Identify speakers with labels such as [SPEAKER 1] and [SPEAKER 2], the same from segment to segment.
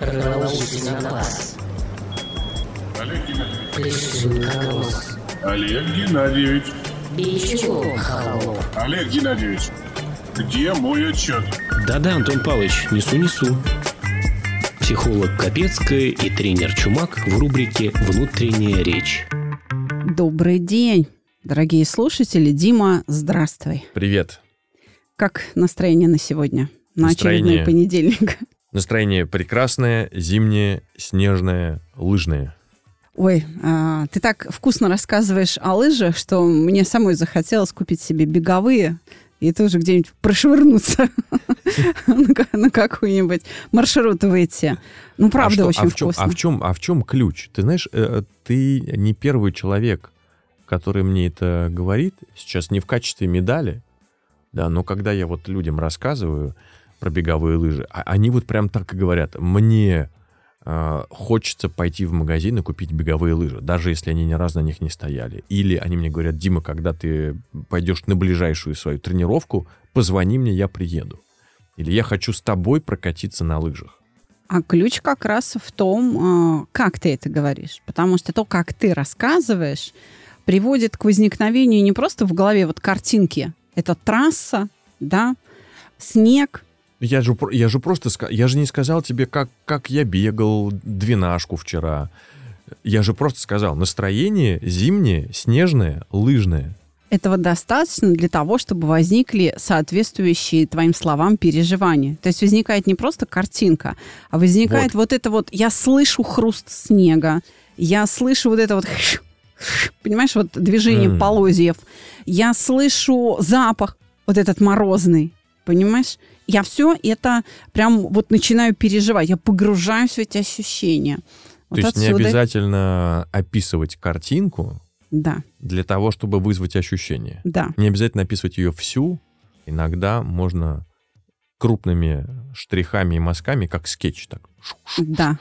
[SPEAKER 1] Роловский на глаз.
[SPEAKER 2] Олег Геннадьевич. Олег Геннадьевич.
[SPEAKER 1] Бичевом холоп.
[SPEAKER 2] Олег Геннадьевич. Где мой отчет?
[SPEAKER 3] Да-да, Антон Павлович, несу-несу. Психолог Капецкая и тренер Чумак в рубрике «Внутренняя речь».
[SPEAKER 4] Добрый день, дорогие слушатели. Дима, здравствуй.
[SPEAKER 5] Привет.
[SPEAKER 4] Как настроение на сегодня? На
[SPEAKER 5] Настроение-
[SPEAKER 4] очередной понедельник.
[SPEAKER 5] Настроение прекрасное, зимнее, снежное, лыжное.
[SPEAKER 4] Ой, а, ты так вкусно рассказываешь о лыжах, что мне самой захотелось купить себе беговые и тоже где-нибудь прошвырнуться на ка- на какой-нибудь маршрут выйти. Ну, правда,
[SPEAKER 5] а что-
[SPEAKER 4] очень
[SPEAKER 5] а
[SPEAKER 4] вкусно.
[SPEAKER 5] А в чем, а ключ? Ты знаешь, э, ты не первый человек, который мне это говорит, сейчас не в качестве медали, да, но когда я вот людям рассказываю про беговые лыжи, а- они вот прям так и говорят, мне э, хочется пойти в магазин и купить беговые лыжи, даже если они ни разу на них не стояли. Или они мне говорят, Дима, когда ты пойдешь на ближайшую свою тренировку, позвони мне, я приеду. Или я хочу с тобой прокатиться на лыжах.
[SPEAKER 4] А ключ как раз в том, э, как ты это говоришь. Потому что то, как ты рассказываешь, приводит к возникновению не просто в голове вот картинки. Это трасса, да, снег.
[SPEAKER 5] Я же, я же просто я же не сказал тебе, как, как я бегал двенашку вчера. Я же просто сказал, настроение зимнее, снежное, лыжное.
[SPEAKER 4] Этого достаточно для того, чтобы возникли соответствующие твоим словам переживания. То есть возникает не просто картинка, а возникает вот, это вот, я слышу хруст снега, я слышу вот это вот, понимаешь, вот движение
[SPEAKER 5] М.
[SPEAKER 4] полозьев, я слышу запах вот этот морозный, понимаешь? Я все это прям вот начинаю переживать, я погружаюсь в эти ощущения.
[SPEAKER 5] То есть не обязательно описывать картинку
[SPEAKER 4] Да,
[SPEAKER 5] для того, чтобы вызвать ощущение.
[SPEAKER 4] да.
[SPEAKER 5] Не обязательно описывать ее всю. Иногда можно крупными штрихами и мазками, как скетч, так,
[SPEAKER 4] Да.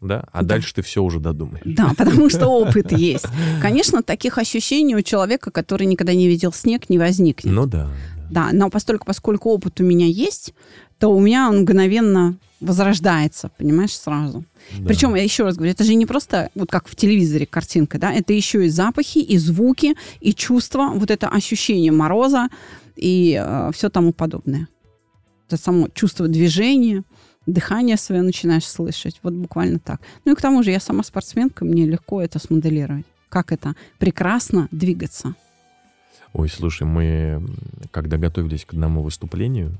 [SPEAKER 5] да, а
[SPEAKER 4] Да.
[SPEAKER 5] дальше ты все уже додумаешь.
[SPEAKER 4] Да, потому что опыт есть. Конечно, таких ощущений у человека, который никогда не видел снег, не возникнет.
[SPEAKER 5] Ну да.
[SPEAKER 4] Да, но поскольку, поскольку опыт у меня есть, то у меня он мгновенно возрождается, понимаешь, сразу.
[SPEAKER 5] да.
[SPEAKER 4] Причем, я еще раз говорю, это же не просто вот как в телевизоре картинка, да, это еще и запахи, и звуки, и чувства, вот это ощущение мороза и все тому подобное. Это само чувство движения, дыхание свое начинаешь слышать, вот буквально так. Ну и к тому же я сама спортсменка, мне легко это смоделировать. Как это прекрасно двигаться.
[SPEAKER 5] Ой, слушай, мы когда готовились к одному выступлению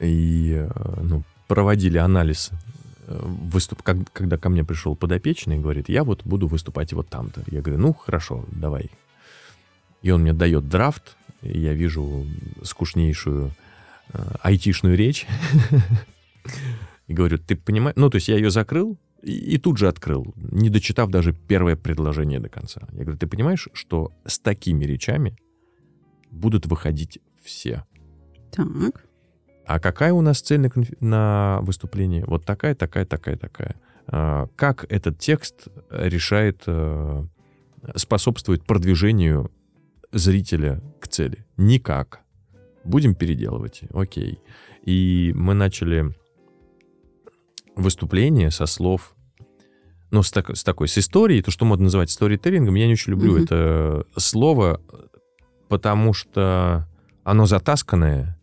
[SPEAKER 5] и э, ну, проводили анализ э, выступ, когда ко мне пришел подопечный и говорит, я вот буду выступать вот там-то. Я говорю, ну хорошо, давай. И он мне дает драфт, и я вижу скучнейшую э, айтишную речь. И говорю, ты понимаешь... Ну, то есть я ее закрыл и, и тут же открыл, не дочитав даже первое предложение до конца. Я говорю, ты понимаешь, что с такими речами будут выходить все?
[SPEAKER 4] Так.
[SPEAKER 5] А какая у нас цель на, конф- на выступление? Вот такая, такая, такая, такая. А, Как этот текст решает, э, способствует продвижению зрителя к цели? Никак. Будем переделывать. Окей. И мы начали выступление со слов, ну, с, так- с такой, с историей, то, что модно называть сторителлингом, я не очень люблю
[SPEAKER 4] Мгм.
[SPEAKER 5] это слово, потому что оно затасканное,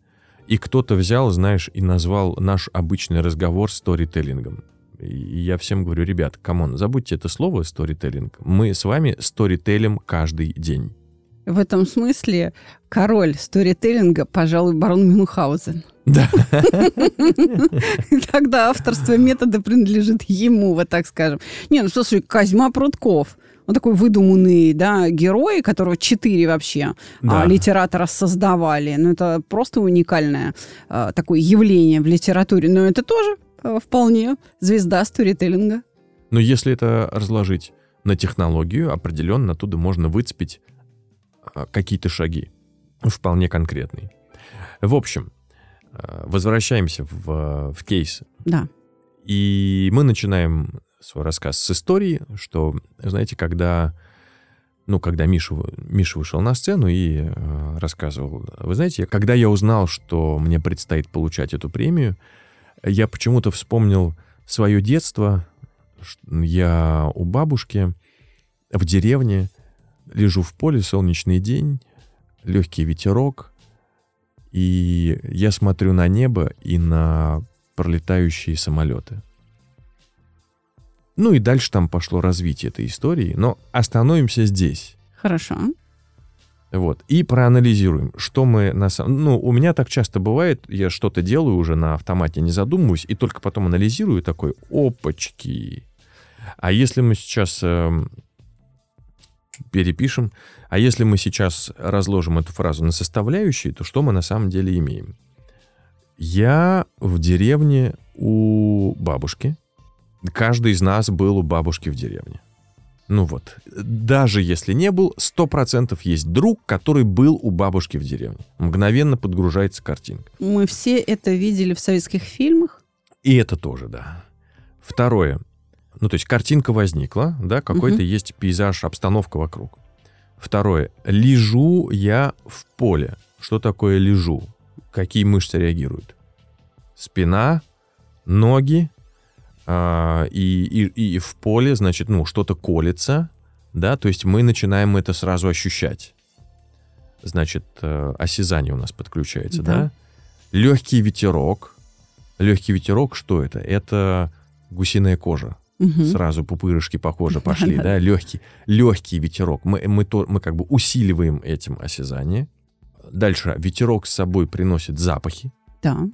[SPEAKER 5] и кто-то взял, знаешь, и назвал наш обычный разговор сторителлингом. И я всем говорю, ребят, come on, забудьте это слово сторителлинг. Мы с вами сторителлим каждый день.
[SPEAKER 4] В этом смысле король сторителлинга, пожалуй, барон Мюнхгаузен.
[SPEAKER 5] Да.
[SPEAKER 4] Тогда авторство метода принадлежит ему, вот так скажем. Не, ну слушай, Козьма Прутков, он такой выдуманный, да, герой, которого четыре вообще
[SPEAKER 5] Да.
[SPEAKER 4] а, литератора создавали. Ну, это просто уникальное а, такое явление в литературе. Но это тоже а, вполне звезда сторителлинга.
[SPEAKER 5] Но если это разложить на технологию, определенно оттуда можно выцепить а, какие-то шаги, вполне конкретные. В общем, а, возвращаемся в, в кейс.
[SPEAKER 4] Да.
[SPEAKER 5] И мы начинаем свой рассказ с истории, что, знаете, когда, ну, когда Миша, Миша вышел на сцену и э, рассказывал, вы знаете, когда я узнал, что мне предстоит получать эту премию, Я почему-то вспомнил свое детство. Я у бабушки в деревне, лежу в поле, солнечный день, легкий ветерок, и я смотрю на небо и на пролетающие самолеты. Ну и дальше там пошло развитие этой истории, но остановимся здесь.
[SPEAKER 4] Хорошо.
[SPEAKER 5] Вот. И проанализируем, что мы на самом... Ну, у меня так часто бывает, я что-то делаю уже на автомате, не задумываюсь, и только потом анализирую такой, опачки. А если мы сейчас эм, перепишем, а если мы сейчас разложим эту фразу на составляющие, то что мы на самом деле имеем? Я в деревне у бабушки. Каждый из нас был у бабушки в деревне. Ну вот, даже если не был, сто процентов есть друг, который был у бабушки в деревне. Мгновенно подгружается картинка.
[SPEAKER 4] Мы все это видели в советских фильмах.
[SPEAKER 5] И это тоже, да. Второе. Ну, то есть картинка возникла, да, какой-то
[SPEAKER 4] Мгм.
[SPEAKER 5] есть пейзаж, обстановка вокруг. Второе. Лежу я в поле. Что такое лежу? Какие мышцы реагируют? Спина, ноги, а, и, и, и в поле, значит, ну, что-то колется, да, то есть мы начинаем это сразу ощущать. Значит, э, осязание у нас подключается,
[SPEAKER 4] Да.
[SPEAKER 5] да? Легкий ветерок. Легкий ветерок, что это? Это гусиная кожа.
[SPEAKER 4] Мгм.
[SPEAKER 5] Сразу пупырышки по коже пошли, да? Легкий, легкий ветерок. Мы, мы, то, мы как бы усиливаем этим осязание. Дальше ветерок с собой приносит запахи.
[SPEAKER 4] Да.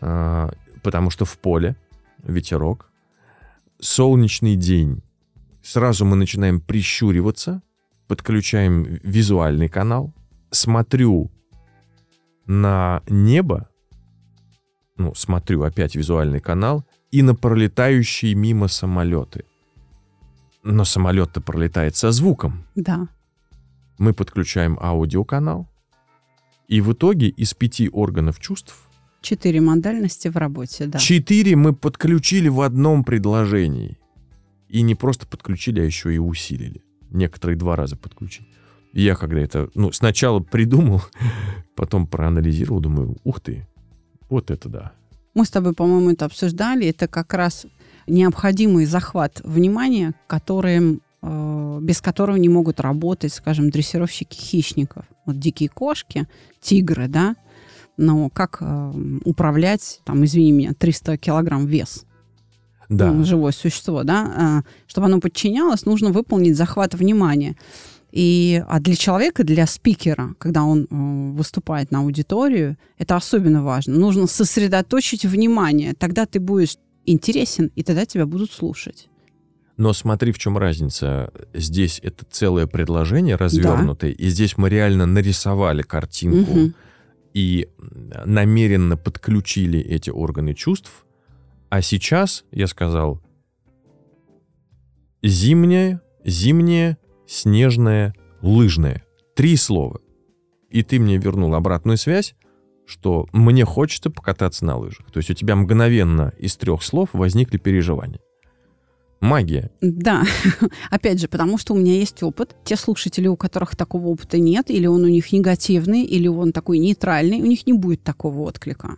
[SPEAKER 5] А, потому что в поле ветерок, солнечный день, сразу мы начинаем прищуриваться, подключаем визуальный канал, смотрю на небо, ну, смотрю опять визуальный канал, и на пролетающие мимо самолеты. Но самолет-то пролетает со звуком
[SPEAKER 4] Да.
[SPEAKER 5] мы подключаем аудиоканал, и в итоге из пяти органов чувств
[SPEAKER 4] Четыре модальности в работе, да.
[SPEAKER 5] четыре мы подключили в одном предложении. И не просто подключили, а еще и усилили. Некоторые два раза подключили. И я когда это, ну, сначала придумал, потом проанализировал, думаю, ух ты, вот это да.
[SPEAKER 4] Мы с тобой, по-моему, это обсуждали. Это как раз необходимый захват внимания, который, э, без которого не могут работать, скажем, дрессировщики хищников. Вот дикие кошки, тигры, да. Но как э, управлять, там, извини меня, 300 килограмм вес?
[SPEAKER 5] Да,
[SPEAKER 4] ну, живое существо, да, а, чтобы оно подчинялось, нужно выполнить захват внимания. И, а для человека, для спикера, когда он э, выступает на аудиторию, это особенно важно. Нужно сосредоточить внимание. Тогда ты будешь интересен, и тогда тебя будут слушать.
[SPEAKER 5] но смотри, в чем разница. Здесь это целое предложение развернутое, и здесь мы реально нарисовали картинку
[SPEAKER 4] Мгм.
[SPEAKER 5] и намеренно подключили эти органы чувств. А сейчас я сказал зимнее, зимнее, снежное, лыжное. Три слова. И ты мне вернул обратную связь, что мне хочется покататься на лыжах. То есть у тебя мгновенно из трех слов возникли переживания. Магия.
[SPEAKER 4] Да, опять же, потому что у меня есть опыт. Те слушатели, у которых такого опыта нет, или он у них негативный, или он такой нейтральный, у них не будет такого отклика.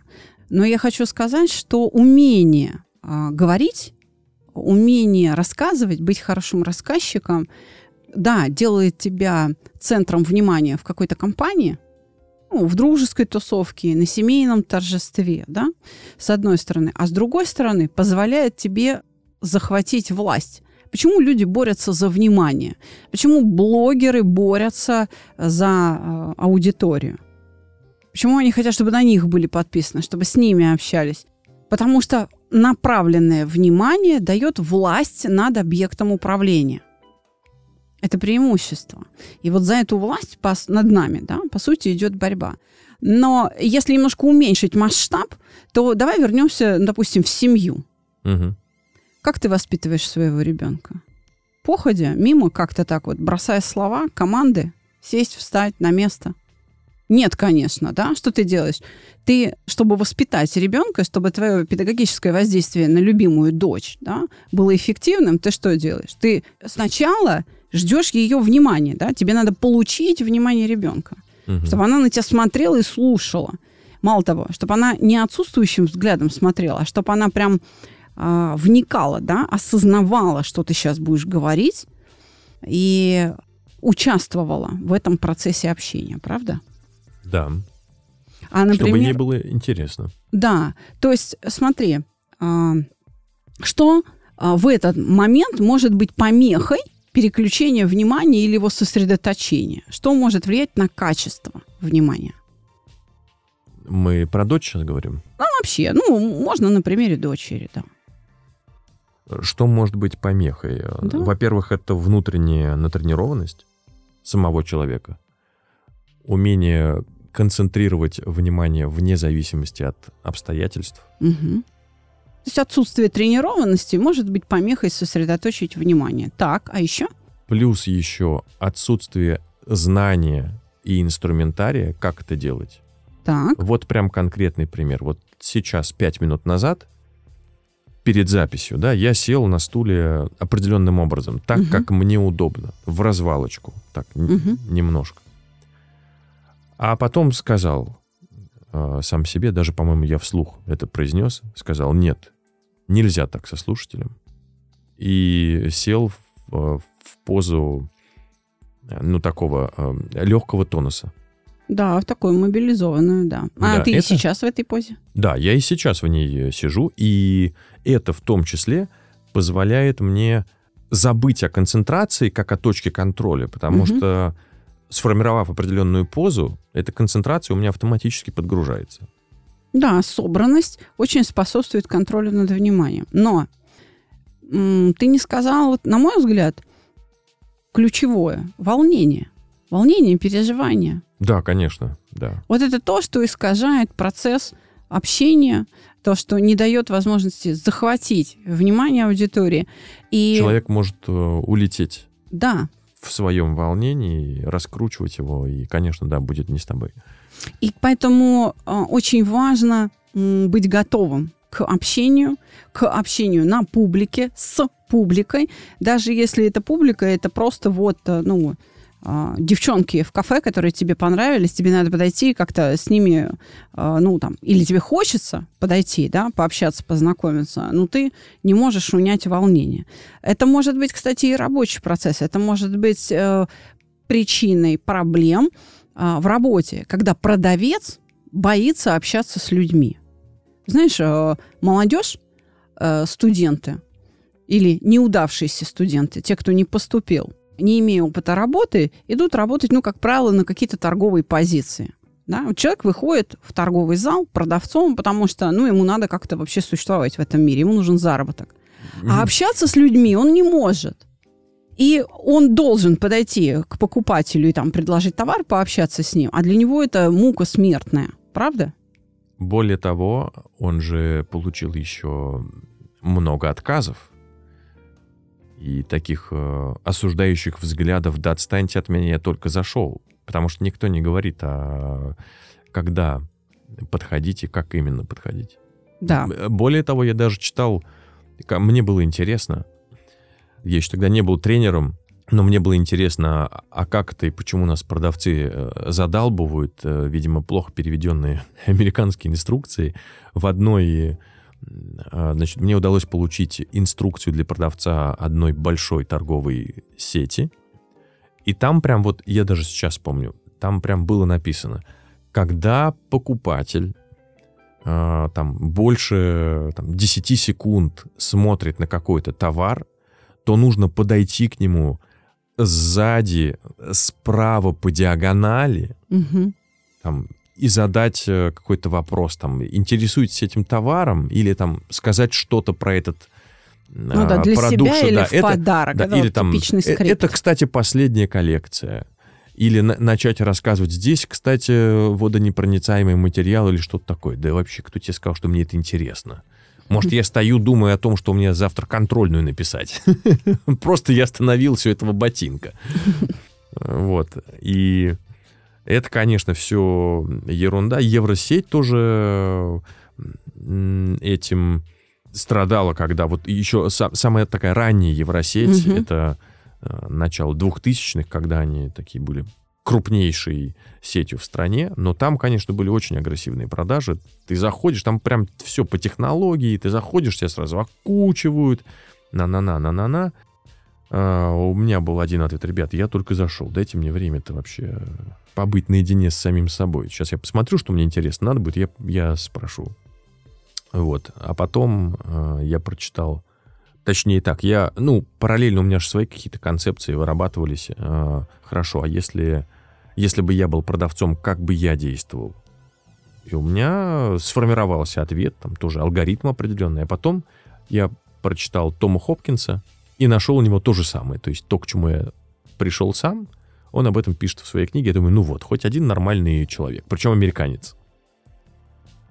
[SPEAKER 4] Но я хочу сказать, что умение а, говорить, умение рассказывать, быть хорошим рассказчиком, да, делает тебя центром внимания в какой-то компании, ну, в дружеской тусовке, на семейном торжестве, да, с одной стороны. А с другой стороны, позволяет тебе захватить власть. Почему люди борются за внимание? Почему блогеры борются за э, аудиторию? Почему они хотят, чтобы на них были подписаны, чтобы с ними общались? Потому что направленное внимание дает власть над объектом управления. Это преимущество. И вот за эту власть над нами, да, по сути, идет борьба. Но если немножко уменьшить масштаб, то давай вернемся, допустим, в семью.
[SPEAKER 5] Мгм.
[SPEAKER 4] Как ты воспитываешь своего ребенка? Походя, мимо как-то так вот, бросая слова, команды, сесть, встать на место. Нет, конечно, да? Что ты делаешь? Ты, чтобы воспитать ребенка, чтобы твое педагогическое воздействие на любимую дочь да, было эффективным, ты что делаешь? Ты сначала ждешь ее внимания, да? Тебе надо получить внимание ребенка
[SPEAKER 5] Мгм.
[SPEAKER 4] чтобы она на тебя смотрела и слушала. Мало того, чтобы она не отсутствующим взглядом смотрела, а чтобы она прям а, вникала, да, осознавала, что ты сейчас будешь говорить, и участвовала в этом процессе общения, правда?
[SPEAKER 5] Да.
[SPEAKER 4] А, например,
[SPEAKER 5] Чтобы ей было интересно.
[SPEAKER 4] Да, то есть смотри, а, что а, в этот момент может быть помехой переключения внимания или его сосредоточения? Что может влиять на качество внимания?
[SPEAKER 5] Мы про дочь сейчас говорим.
[SPEAKER 4] Ну, вообще, ну, можно на примере дочери, да.
[SPEAKER 5] Что может быть помехой?
[SPEAKER 4] Да.
[SPEAKER 5] Во-первых, это внутренняя натренированность самого человека, умение концентрировать внимание вне зависимости от обстоятельств.
[SPEAKER 4] Мгм. То есть отсутствие тренированности может быть помехой сосредоточить внимание. Так, а еще?
[SPEAKER 5] Плюс еще отсутствие знания и инструментария, как это делать.
[SPEAKER 4] Так,
[SPEAKER 5] Вот прям конкретный пример. Вот сейчас, пять минут назад, перед записью, да, я сел на стуле определенным образом, так,
[SPEAKER 4] Мгм.
[SPEAKER 5] как мне удобно, в развалочку, так,
[SPEAKER 4] Мгм.
[SPEAKER 5] немножко. А потом сказал сам себе, даже, по-моему, я вслух это произнес, сказал, нет, нельзя так со слушателем. И сел в, э, в позу, э, ну, такого легкого тонуса.
[SPEAKER 4] да, в такую мобилизованную, да. А
[SPEAKER 5] Да,
[SPEAKER 4] ты и
[SPEAKER 5] это-
[SPEAKER 4] сейчас в этой позе?
[SPEAKER 5] Да, я и сейчас в ней э, сижу, и это в том числе позволяет мне забыть о концентрации как о точке контроля, потому
[SPEAKER 4] Мгм.
[SPEAKER 5] что сформировав определенную позу, эта концентрация у меня автоматически подгружается.
[SPEAKER 4] Да, собранность очень способствует контролю над вниманием. Но ты не сказал, вот, на мой взгляд, ключевое – волнение. Волнение, переживание.
[SPEAKER 5] Да, конечно, да.
[SPEAKER 4] Вот это то, что искажает процесс общения, то, что не дает возможности захватить внимание аудитории. И
[SPEAKER 5] Человек может э, улететь
[SPEAKER 4] да,
[SPEAKER 5] в своем волнении, раскручивать его, и, конечно, да, будет не с тобой.
[SPEAKER 4] И поэтому э, очень важно быть готовым к общению, к общению на публике, с публикой. Даже если эта публика, это просто вот, э, ну, девчонки в кафе, которые тебе понравились, тебе надо подойти как-то с ними, э, ну, там, или тебе хочется подойти, да, пообщаться, познакомиться, но ты не можешь унять волнение. Это может быть, кстати, и рабочий процесс, это может быть э, причиной проблем, а, в работе, когда продавец боится общаться с людьми. Знаешь, э, молодежь, э, студенты или неудавшиеся студенты, те, кто не поступил, не имея опыта работы, идут работать, ну, как правило, на какие-то торговые позиции. Да? Вот человек выходит в торговый зал продавцом, потому что ну, ему надо как-то вообще существовать в этом мире, ему нужен заработок. А общаться с людьми он не может. И он должен подойти к покупателю и там предложить товар, пообщаться с ним, а для него это мука смертная, правда?
[SPEAKER 5] Более того, он же получил еще много отказов и таких э, осуждающих взглядов «да отстаньте от меня, я только зашел». Потому что никто не говорит, а когда подходить и как именно подходить.
[SPEAKER 4] Да.
[SPEAKER 5] Б- Более того, я даже читал, мне было интересно, я еще тогда не был тренером, но мне было интересно, а- а как это и почему нас продавцы э, задалбывают, э, видимо, плохо переведенные американские инструкции. В одной, э, значит, мне удалось получить инструкцию для продавца одной большой торговой сети. И там прям вот, я даже сейчас помню, там прям было написано, когда покупатель э, там больше там, 10 секунд смотрит на какой-то товар, то нужно подойти к нему сзади, справа по диагонали,
[SPEAKER 4] Мгм.
[SPEAKER 5] там, и задать э, какой-то вопрос, там, интересуетесь этим товаром, или там сказать что-то про этот
[SPEAKER 4] Ну да, для
[SPEAKER 5] продукт,
[SPEAKER 4] себя
[SPEAKER 5] что
[SPEAKER 4] или
[SPEAKER 5] да,
[SPEAKER 4] в
[SPEAKER 5] это-
[SPEAKER 4] подарок.
[SPEAKER 5] да,
[SPEAKER 4] Это
[SPEAKER 5] или
[SPEAKER 4] вот
[SPEAKER 5] там,
[SPEAKER 4] типичный
[SPEAKER 5] э,
[SPEAKER 4] скрипт.
[SPEAKER 5] это, кстати, последняя коллекция. Или на- начать рассказывать здесь, кстати, водонепроницаемый материал или что-то такое. Да вообще, кто тебе сказал, что мне это интересно? Может, я стою, думаю о том, что мне завтра контрольную написать. Просто я остановился у этого ботинка. Вот. И это, конечно, все ерунда. Евросеть тоже этим страдала, когда вот еще са- самая такая ранняя Евросеть,
[SPEAKER 4] Мгм.
[SPEAKER 5] это э, начало двухтысячных, когда они такие были крупнейшей сетью в стране, но там, конечно, были очень агрессивные продажи. Ты заходишь, там прям все по технологии, ты заходишь, тебя сразу окучивают, на-на-на, на-на-на. А, у меня был один ответ, ребят, я только зашел, дайте мне время-то вообще побыть наедине с самим собой. Сейчас я посмотрю, что мне интересно, надо будет, я, я спрошу. Вот, а потом э, я прочитал, точнее так, я, ну, параллельно у меня же свои какие-то концепции вырабатывались. Э, хорошо, а если, если бы я был продавцом, как бы я действовал? И у меня сформировался ответ, там тоже алгоритм определенный. А потом я прочитал Тома Хопкинса и нашел у него то же самое. То есть то, к чему я пришел сам, он об этом пишет в своей книге. Я думаю, ну вот, хоть один нормальный человек, причем американец.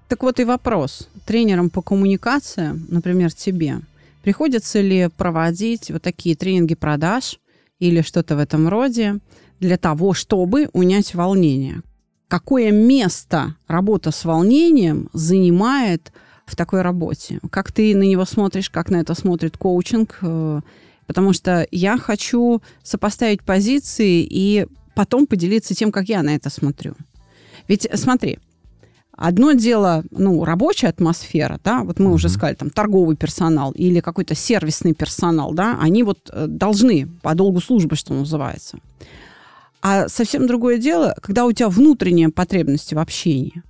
[SPEAKER 4] Так вот и вопрос. Тренерам по коммуникациям, например, тебе, приходится ли проводить вот такие тренинги продаж или что-то в этом роде для того, чтобы унять волнение? Какое место работа с волнением занимает в такой работе? Как ты на него смотришь, как на это смотрит коучинг? Э, Потому что я хочу сопоставить позиции и потом поделиться тем, как я на это смотрю. Ведь смотри, Одно дело, ну, рабочая атмосфера, да, вот мы mm-hmm. уже сказали, там, торговый персонал или какой-то сервисный персонал, да, они вот э, должны по долгу службы, что называется. А совсем другое дело, когда у тебя внутренние потребности в общении.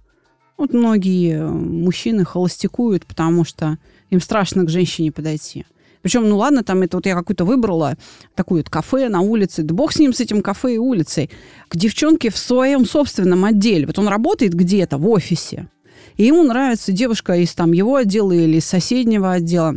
[SPEAKER 4] Вот многие э, мужчины холостякуют, потому что им страшно к женщине подойти. Причем, ну ладно, там это вот я какую-то выбрала, такую вот кафе на улице, да бог с ним, с этим кафе и улицей. К девчонке в своем собственном отделе. Вот он работает где-то в офисе, и ему нравится девушка из там его отдела или из соседнего отдела.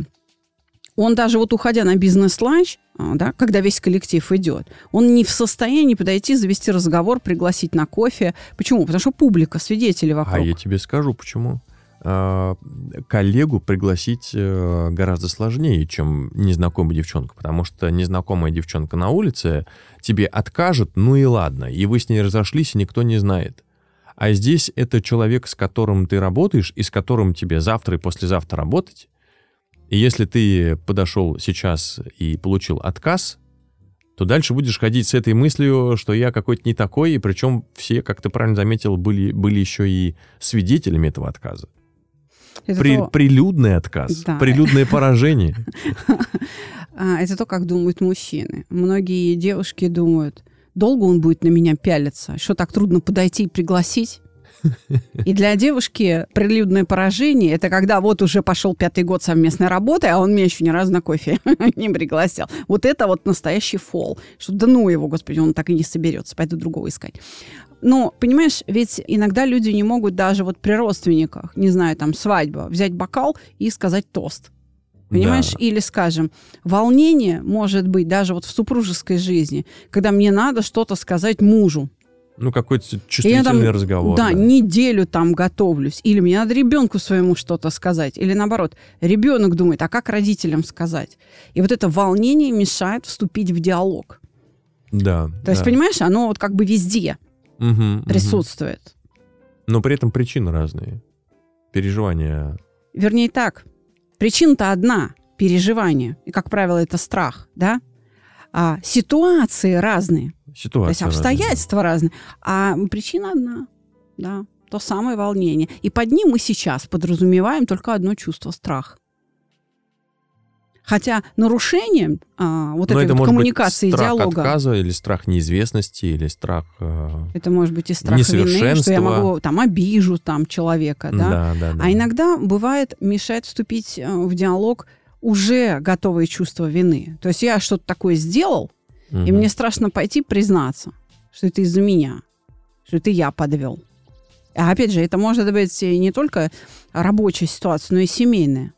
[SPEAKER 4] Он даже вот уходя на бизнес-ланч, а, да, когда весь коллектив идет, он не в состоянии подойти, завести разговор, пригласить на кофе. Почему? Потому что публика, свидетели вокруг.
[SPEAKER 5] А я тебе скажу, почему. Э, коллегу пригласить э, гораздо сложнее, чем незнакомую девчонку, потому что незнакомая девчонка на улице тебе откажет, ну и ладно, и вы с ней разошлись, и никто не знает. А здесь это человек, с которым ты работаешь, и с которым тебе завтра и послезавтра работать. И если ты подошел сейчас и получил отказ, то дальше будешь ходить с этой мыслью, что я какой-то не такой, и причем все, как ты правильно заметил, были, были еще и свидетелями этого отказа. Это При, то... Прилюдный отказ, да. прилюдное поражение.
[SPEAKER 4] А, это то, как думают мужчины. Многие девушки думают, долго он будет на меня пялиться, что так трудно подойти и пригласить. И для девушки прилюдное поражение – это когда вот уже пошел пятый год совместной работы, а он меня еще ни разу на кофе не пригласил. Вот это вот настоящий фол. Что да ну его, господи, он так и не соберется, пойду другого искать. Но, понимаешь, ведь иногда люди не могут даже вот при родственниках, не знаю, там, свадьба, взять бокал и сказать тост. Понимаешь? Да. Или, скажем, волнение может быть даже вот в супружеской жизни, когда мне надо что-то сказать мужу.
[SPEAKER 5] Ну, какой-то чувствительный там, разговор.
[SPEAKER 4] Да, да, неделю там готовлюсь. Или мне надо ребенку своему что-то сказать. Или наоборот, ребенок думает, а как родителям сказать? И вот это волнение мешает вступить в диалог.
[SPEAKER 5] Да.
[SPEAKER 4] То да. есть, понимаешь, оно вот как бы везде угу, присутствует. Угу.
[SPEAKER 5] Но при этом причины разные. Переживания.
[SPEAKER 4] Вернее так, причина-то одна – переживание. И, как правило, это страх, да? А ситуации разные.
[SPEAKER 5] Ситуации
[SPEAKER 4] То есть обстоятельства разные. разные. А причина одна, да, то самое волнение. И под ним мы сейчас подразумеваем только одно чувство – страх. Хотя нарушением а, вот Но этой это вот коммуникации,
[SPEAKER 5] быть
[SPEAKER 4] страх диалога...
[SPEAKER 5] отказа или страх неизвестности, или страх э,
[SPEAKER 4] Это может быть и страх вины, что я могу, там, обижу там человека, да?
[SPEAKER 5] Да, да, да.
[SPEAKER 4] А иногда бывает мешает вступить э, в диалог уже готовые чувства вины. То есть я что-то такое сделал, угу. и мне страшно пойти признаться, что это из-за меня, что это я подвел. А опять же, это может быть не только рабочая ситуация, но и семейная.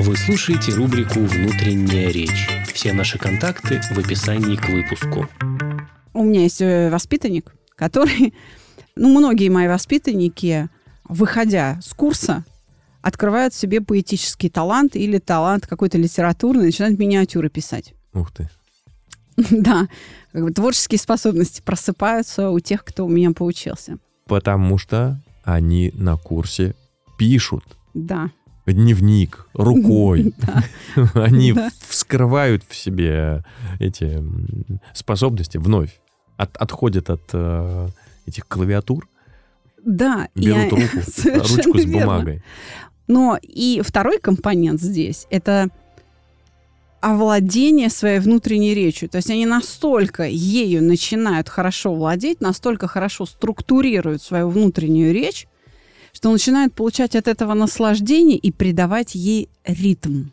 [SPEAKER 3] Вы слушаете рубрику «Внутренняя речь». Все наши контакты в описании к выпуску.
[SPEAKER 4] У меня есть э, воспитанник, который... Ну, многие мои воспитанники, выходя с курса, открывают себе поэтический талант или талант какой-то литературный, начинают миниатюры писать.
[SPEAKER 5] Ух ты.
[SPEAKER 4] Да, как бы творческие способности просыпаются у тех, кто у меня поучился.
[SPEAKER 5] Потому что они на курсе пишут.
[SPEAKER 4] Да
[SPEAKER 5] дневник рукой. Они вскрывают в себе эти способности вновь от- отходят от э, этих клавиатур,
[SPEAKER 4] Да,
[SPEAKER 5] берут руку, ручку с бумагой.
[SPEAKER 4] Но и второй компонент здесь – это овладение своей внутренней речью. То есть они настолько ею начинают хорошо владеть, настолько хорошо структурируют свою внутреннюю речь, что начинают получать от этого наслаждение и придавать ей ритм.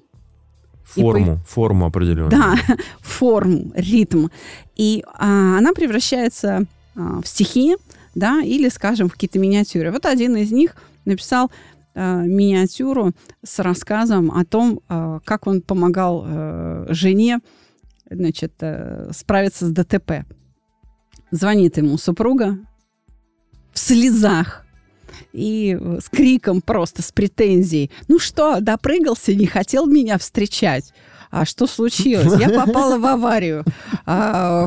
[SPEAKER 4] И
[SPEAKER 5] Форму, форму определенную.
[SPEAKER 4] Да, форму, ритм. И а, она превращается а, в стихи, да, или, скажем, в какие-то миниатюры. Вот один из них написал миниатюру с рассказом о том, а, как он помогал а, жене, значит, э, справиться с ДТП. Звонит ему супруга в слезах и э, с криком просто, с претензией. Ну что, допрыгался, не хотел меня встречать? А что случилось? Я попала в аварию. А,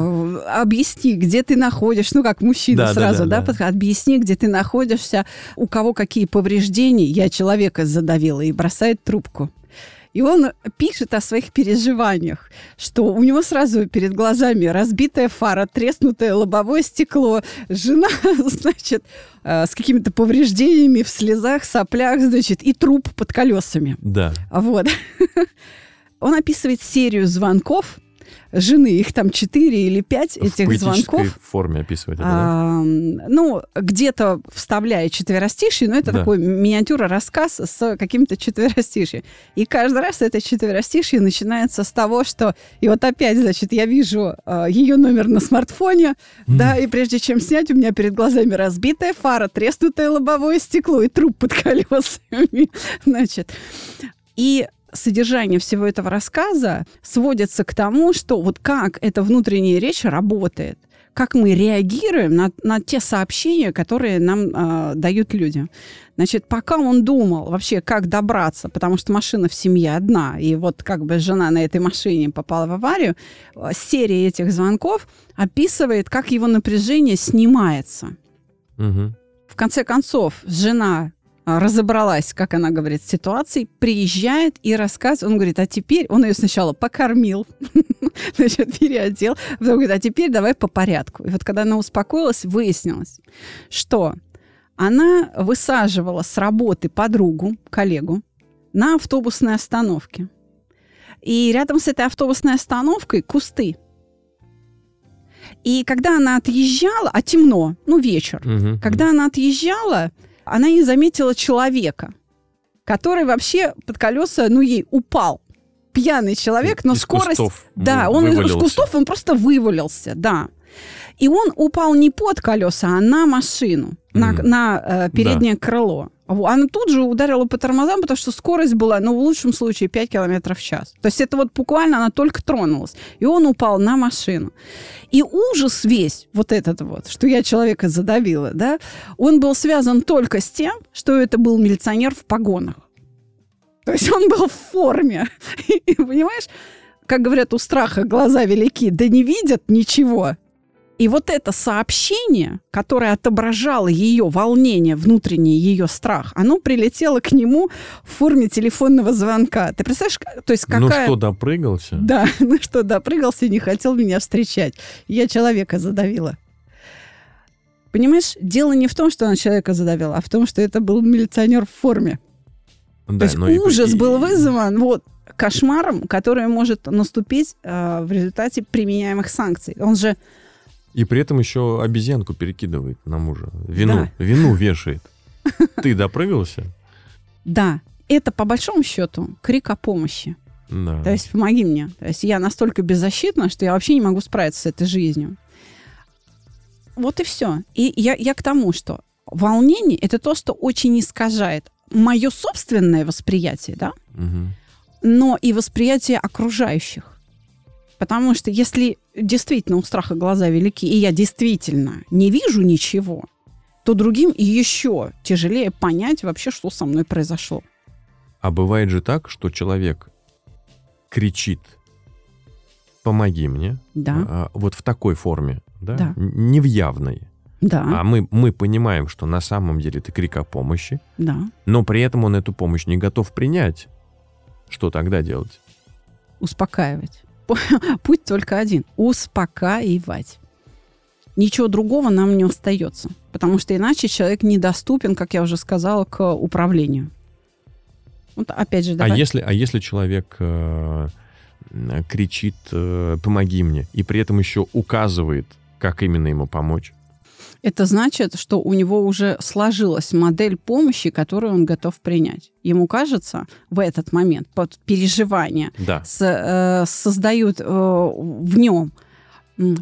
[SPEAKER 4] объясни, где ты находишься. Ну, как мужчина
[SPEAKER 5] Да,
[SPEAKER 4] сразу,
[SPEAKER 5] да,
[SPEAKER 4] да,
[SPEAKER 5] да.
[SPEAKER 4] Объясни, где ты находишься, у кого какие повреждения. Я человека задавила и бросает трубку. И он пишет о своих переживаниях, что у него сразу перед глазами разбитая фара, треснутое лобовое стекло, жена, значит, э, с какими-то повреждениями в слезах, соплях, значит, и труп под колесами.
[SPEAKER 5] Да.
[SPEAKER 4] Вот. Он описывает серию звонков жены, их там четыре или пять
[SPEAKER 5] в
[SPEAKER 4] этих звонков.
[SPEAKER 5] форме описывать это, да?
[SPEAKER 4] А, ну, где-то вставляя четверостишие, но это
[SPEAKER 5] Да.
[SPEAKER 4] такой миниатюра-рассказ с каким-то четверостишием. И каждый раз это четверостишие начинается с того, что... И вот опять, значит, я вижу ее номер на смартфоне, да, и прежде чем снять, у меня перед глазами разбитая фара, треснутое лобовое стекло и труп под колесами. Значит, и содержание всего этого рассказа сводится к тому, что вот как эта внутренняя речь работает, как мы реагируем на, на те сообщения, которые нам э, дают люди. Значит, пока он думал вообще, как добраться, потому что машина в семье одна, и вот как бы жена на этой машине попала в аварию, э, серия этих звонков описывает, как его напряжение снимается.
[SPEAKER 5] Мгм.
[SPEAKER 4] В конце концов, жена а, разобралась, как она говорит, с ситуацией, приезжает и рассказывает. Он говорит, а теперь... Он ее сначала покормил, значит, переодел. а Потом говорит, а теперь давай по порядку. И вот когда она успокоилась, выяснилось, что она высаживала с работы подругу, коллегу, на автобусной остановке. И рядом с этой автобусной остановкой кусты. И когда она отъезжала, а темно, ну вечер,
[SPEAKER 5] Мгм.
[SPEAKER 4] когда она отъезжала, она не заметила человека, который вообще под колеса, ну, ей упал. Пьяный человек, но
[SPEAKER 5] Из
[SPEAKER 4] скорость...
[SPEAKER 5] кустов
[SPEAKER 4] Да, он из
[SPEAKER 5] вывалился.
[SPEAKER 4] кустов, он просто вывалился, да. И он упал не под колеса, а на машину, на,
[SPEAKER 5] Мгм.
[SPEAKER 4] на э, переднее крыло. Она тут же ударила по тормозам, потому что скорость была, ну, в лучшем случае, 5 километров в час. То есть это вот буквально она только тронулась. И он упал на машину. И ужас весь, вот этот вот, что я человека задавила, да, он был связан только с тем, что это был милиционер в погонах. То есть он был в форме. Понимаешь, как говорят, у страха глаза велики, да не видят ничего. И вот это сообщение, которое отображало ее волнение, внутренний ее страх, оно прилетело к нему в форме телефонного звонка. Ты представляешь, то есть
[SPEAKER 5] Ну
[SPEAKER 4] какая...
[SPEAKER 5] что, допрыгался?
[SPEAKER 4] Да, ну что, допрыгался и не хотел меня встречать. Я человека задавила. Понимаешь, дело не в том, что она человека задавила, а в том, что это был милиционер в форме.
[SPEAKER 5] Да,
[SPEAKER 4] То есть
[SPEAKER 5] и-
[SPEAKER 4] ужас
[SPEAKER 5] и-
[SPEAKER 4] был вызван вот кошмаром, который может наступить э, в результате применяемых санкций. Он же
[SPEAKER 5] И при этом еще обезьянку перекидывает на мужа. Вину,
[SPEAKER 4] Да.
[SPEAKER 5] вину вешает. Ты допрыгался?
[SPEAKER 4] Да, это по большому счету крик о помощи.
[SPEAKER 5] Да.
[SPEAKER 4] То есть помоги мне. То есть я настолько беззащитна, что я вообще не могу справиться с этой жизнью. Вот и все. И я, я к тому, что волнение это то, что очень искажает мое собственное восприятие, да,
[SPEAKER 5] Мгм.
[SPEAKER 4] но и восприятие окружающих. Потому что если действительно у страха глаза велики, и я действительно не вижу ничего, то другим еще тяжелее понять вообще, что со мной произошло.
[SPEAKER 5] А бывает же так, что человек кричит «помоги мне»,
[SPEAKER 4] Да,
[SPEAKER 5] а, вот в такой форме, да?
[SPEAKER 4] Да.
[SPEAKER 5] Не в явной.
[SPEAKER 4] да,
[SPEAKER 5] А мы, мы понимаем, что на самом деле это крик о помощи,
[SPEAKER 4] да.
[SPEAKER 5] но при этом он эту помощь не готов принять. Что тогда делать?
[SPEAKER 4] Успокаивать. Путь только один. Успокаивать. Ничего другого нам не остается. Потому что иначе человек недоступен, как я уже сказала, к управлению. Вот опять же,
[SPEAKER 5] А
[SPEAKER 4] давай.
[SPEAKER 5] если, а если человек э, кричит э, «помоги мне» и при этом еще указывает, как именно ему помочь?
[SPEAKER 4] Это значит, что у него уже сложилась модель помощи, которую он готов принять. Ему кажется в этот момент под переживание
[SPEAKER 5] Да.
[SPEAKER 4] с- э, создают э, в нем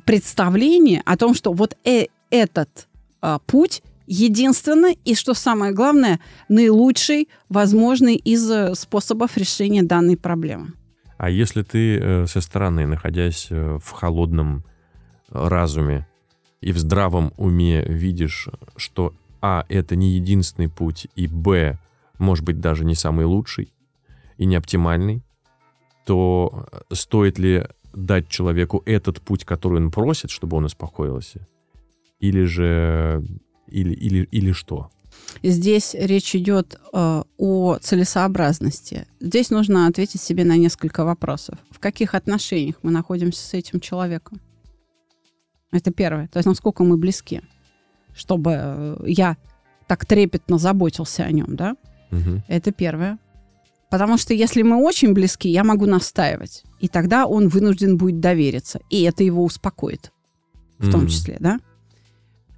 [SPEAKER 4] представление о том, что вот э- этот а, путь единственный и, что самое главное, наилучший возможный из э, способов решения данной проблемы.
[SPEAKER 5] А если ты э, со стороны, находясь э, в холодном разуме и в здравом уме видишь, что А, это не единственный путь, и Б, может быть, даже не самый лучший и не оптимальный, то э, стоит ли дать человеку этот путь, который он просит, чтобы он успокоился? Или же... Или, или, или что?
[SPEAKER 4] Здесь речь идет э, о целесообразности. Здесь нужно ответить себе на несколько вопросов. В каких отношениях мы находимся с этим человеком? Это первое. То есть насколько мы близки, чтобы э, я так трепетно заботился о нем, да?
[SPEAKER 5] Мгм.
[SPEAKER 4] Это первое. Потому что если мы очень близки, я могу настаивать. И тогда он вынужден будет довериться. И это его успокоит в том
[SPEAKER 5] М.
[SPEAKER 4] числе, да?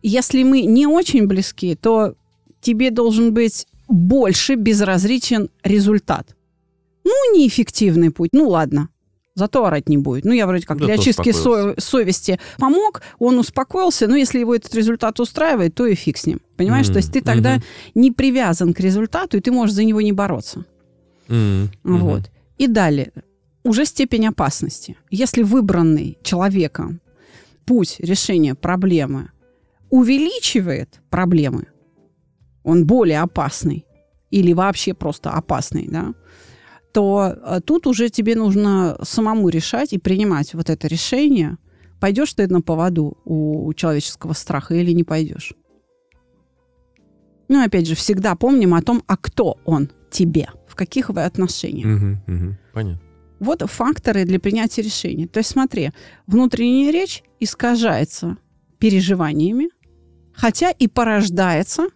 [SPEAKER 4] Если мы не очень близки, то тебе должен быть больше безразличен результат. Ну, неэффективный путь, ну ладно, зато орать не будет. Ну, я вроде как
[SPEAKER 5] Да
[SPEAKER 4] для очистки со- совести помог, он успокоился, но если его этот результат устраивает, то и фиг с ним. Понимаешь?
[SPEAKER 5] М,
[SPEAKER 4] То есть ты тогда
[SPEAKER 5] мгм.
[SPEAKER 4] не привязан к результату, и ты можешь за него не бороться.
[SPEAKER 5] Мгм.
[SPEAKER 4] Вот. И далее. Уже степень опасности. Если выбранный человеком путь решения проблемы увеличивает проблемы, он более опасный или вообще просто опасный, да, то э, тут уже тебе нужно самому решать и принимать вот это решение, пойдешь ты на поводу у человеческого страха или не пойдешь. Ну, опять же, всегда помним о том, а кто он тебе, в каких вы отношениях.
[SPEAKER 5] Мгм, мгм. Понятно.
[SPEAKER 4] Вот факторы для принятия решения. То есть смотри, внутренняя речь искажается переживаниями, хотя и порождается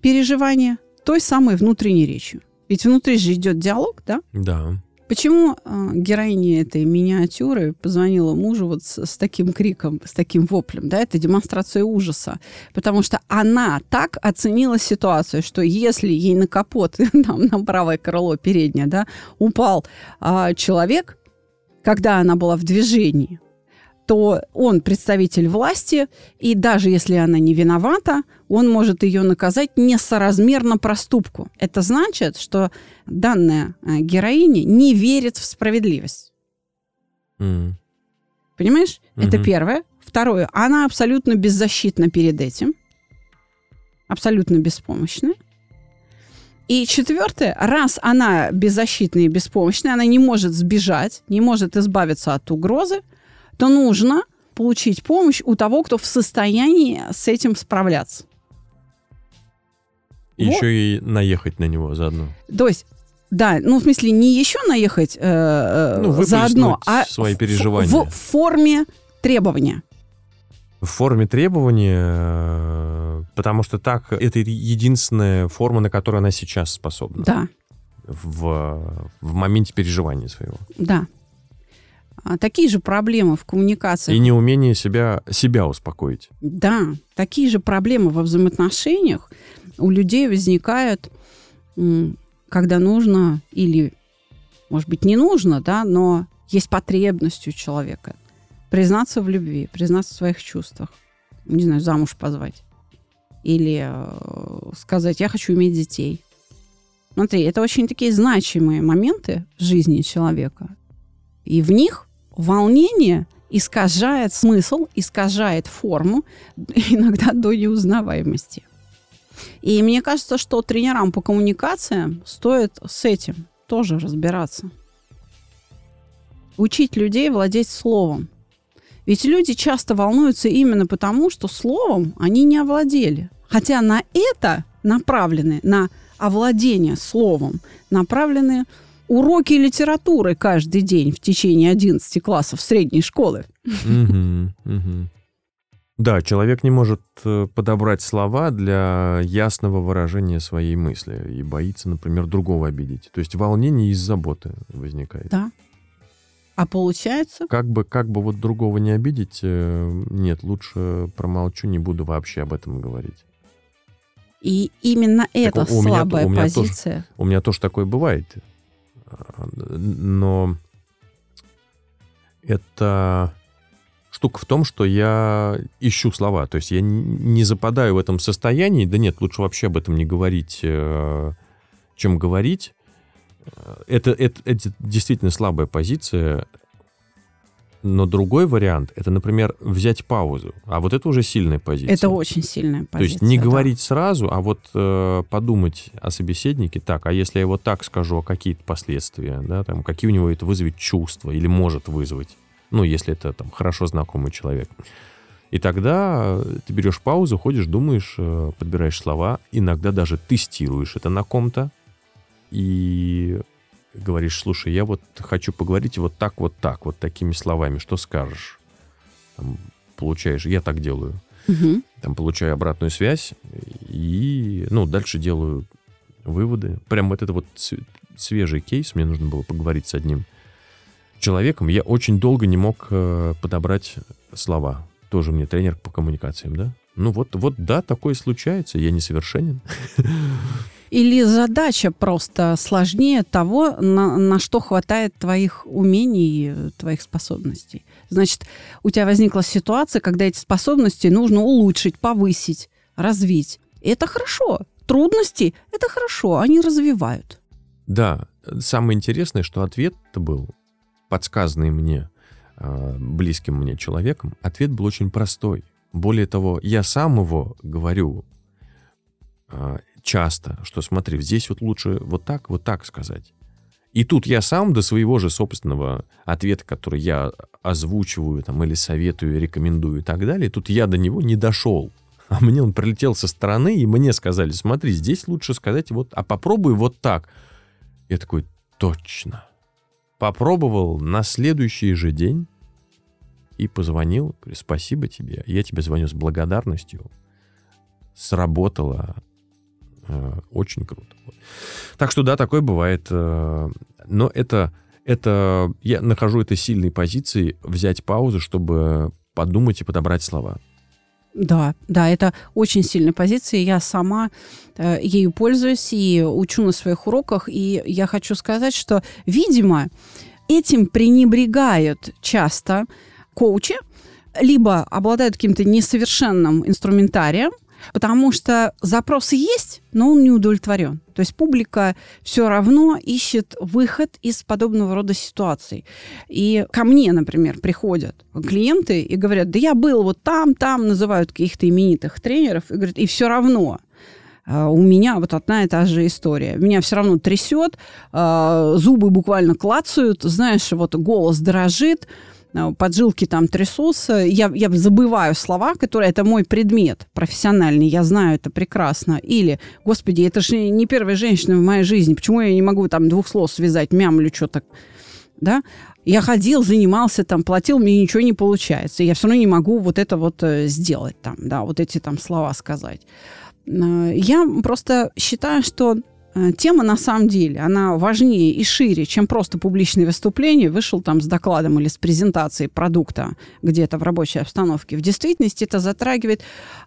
[SPEAKER 4] переживание той самой внутренней речью. Ведь внутри же идет диалог, да?
[SPEAKER 5] Да.
[SPEAKER 4] Почему э, героиня этой миниатюры позвонила мужу вот с, с таким криком, с таким воплем? Да, это демонстрация ужаса. Потому что она так оценила ситуацию, что если ей на капот, там, на правое крыло переднее, да, упал а, человек, когда она была в движении, то он представитель власти, и даже если она не виновата, он может ее наказать несоразмерно проступку. Это значит, что данная э, героиня не верит в справедливость.
[SPEAKER 5] М.
[SPEAKER 4] Понимаешь? Это
[SPEAKER 5] Мгм.
[SPEAKER 4] первое. Второе, она абсолютно беззащитна перед этим. Абсолютно беспомощна. И четвертое, раз она беззащитная и беспомощная, она не может сбежать, не может избавиться от угрозы, то нужно получить помощь у того, кто в состоянии с этим справляться.
[SPEAKER 5] И
[SPEAKER 4] Вот.
[SPEAKER 5] еще и наехать на него заодно.
[SPEAKER 4] То есть, да, ну, в смысле, не еще наехать э, э,
[SPEAKER 5] Ну,
[SPEAKER 4] заодно, а
[SPEAKER 5] свои переживания.
[SPEAKER 4] В, в форме требования.
[SPEAKER 5] В форме требования, потому что так это единственная форма, на которую она сейчас способна.
[SPEAKER 4] Да,
[SPEAKER 5] В, в моменте переживания своего.
[SPEAKER 4] да. А, Такие же проблемы в коммуникации.
[SPEAKER 5] И неумение себя, себя успокоить.
[SPEAKER 4] Да, такие же проблемы во взаимоотношениях у людей возникают, когда нужно или, может быть, не нужно, да, но есть потребность у человека признаться в любви, признаться в своих чувствах, не знаю, замуж позвать или э, сказать, я хочу иметь детей. Смотри, это очень такие значимые моменты в жизни человека. И в них волнение искажает смысл, искажает форму, иногда до неузнаваемости. И мне кажется, что тренерам по коммуникациям стоит с этим тоже разбираться. Учить людей владеть словом. Ведь люди часто волнуются именно потому, что словом они не овладели. Хотя на это направлены, на овладение словом, направлены уроки литературы каждый день в течение 11 классов средней школы.
[SPEAKER 5] Да, человек не может э, подобрать слова для ясного выражения своей мысли и боится, например, другого обидеть. То есть волнение из заботы возникает.
[SPEAKER 4] Да. А получается,
[SPEAKER 5] Как бы, как бы вот другого не обидеть, э, нет, лучше промолчу, не буду вообще об этом говорить.
[SPEAKER 4] и именно это
[SPEAKER 5] у меня
[SPEAKER 4] слабая
[SPEAKER 5] то- у меня тоже-
[SPEAKER 4] позиция.
[SPEAKER 5] У меня тоже такое бывает. Но это штука в том, что я ищу слова. То есть я не западаю в этом состоянии. Да нет, лучше вообще об этом не говорить, э, чем говорить. Э, Это, это, это действительно слабая позиция. Но другой вариант это, например, взять паузу. А вот это уже сильная позиция.
[SPEAKER 4] Это очень сильная позиция.
[SPEAKER 5] То есть не
[SPEAKER 4] да.
[SPEAKER 5] говорить сразу, а вот э, подумать о собеседнике так, а если я вот так скажу, а какие-то последствия, да, там, какие у него это вызовет чувства или может вызвать, ну, если это там хорошо знакомый человек. И тогда ты берешь паузу, ходишь, думаешь, э, подбираешь слова, иногда даже тестируешь это на ком-то и говоришь, слушай, я вот хочу поговорить вот так, вот так, вот такими словами, что скажешь? Там, получаешь, я так делаю
[SPEAKER 4] Мгм.
[SPEAKER 5] там получаю обратную связь и, ну, дальше делаю выводы. Прям вот это вот свежий кейс, мне нужно было поговорить с одним человеком. Я очень долго не мог э, подобрать слова. Тоже мне тренер по коммуникациям, да? Ну вот, вот да, такое случается, я несовершенен.
[SPEAKER 4] Или задача просто сложнее того, на, на что хватает твоих умений, э, твоих способностей. Значит, у тебя возникла ситуация, когда эти способности нужно улучшить, повысить, развить. И это хорошо. Трудности – это хорошо, они развивают.
[SPEAKER 5] Да, самое интересное, что ответ был, подсказанный мне, э, близким мне человеком, ответ был очень простой. Более того, я сам его говорю э, часто, что смотри, здесь вот лучше вот так, вот так сказать. И тут я сам до своего же собственного ответа, который я озвучиваю там, или советую, рекомендую и так далее, тут я до него не дошел. А мне он прилетел со стороны, и мне сказали, смотри, здесь лучше сказать вот, а попробуй вот так. Я такой, точно. Попробовал на следующий же день и позвонил, говорю, спасибо тебе, я тебе звоню с благодарностью. Сработало. Э, Очень круто. Так что да, такое бывает. э, Но это, это я нахожу это сильной позицией взять паузу, чтобы подумать и подобрать слова.
[SPEAKER 4] Да, да, это очень сильная позиция. Я сама э, ею пользуюсь и учу на своих уроках. И я хочу сказать, что, видимо, этим пренебрегают часто коучи, либо обладают каким-то несовершенным инструментарием, потому что запросы есть, но он не удовлетворен. То есть публика все равно ищет выход из подобного рода ситуаций. И ко мне, например, приходят клиенты и говорят, да я был вот там, там, называют каких-то именитых тренеров, и говорят, и все равно а, у меня вот одна и та же история. Меня все равно трясет, а, зубы буквально клацают, знаешь, вот голос дрожит, поджилки там трясутся. Я, я забываю слова, которые... Это мой предмет профессиональный, я знаю это прекрасно. Или, господи, это же не первая женщина в моей жизни, почему я не могу там двух слов связать, мямлю что-то, да? Я ходил, занимался там, платил, мне ничего не получается. Я все равно не могу вот это вот э, сделать там, да, вот эти там слова сказать. Э, Я просто считаю, что э, тема на самом деле, она важнее и шире, чем просто публичное выступление, вышел там с докладом или с презентацией продукта где-то в рабочей обстановке. В действительности это затрагивает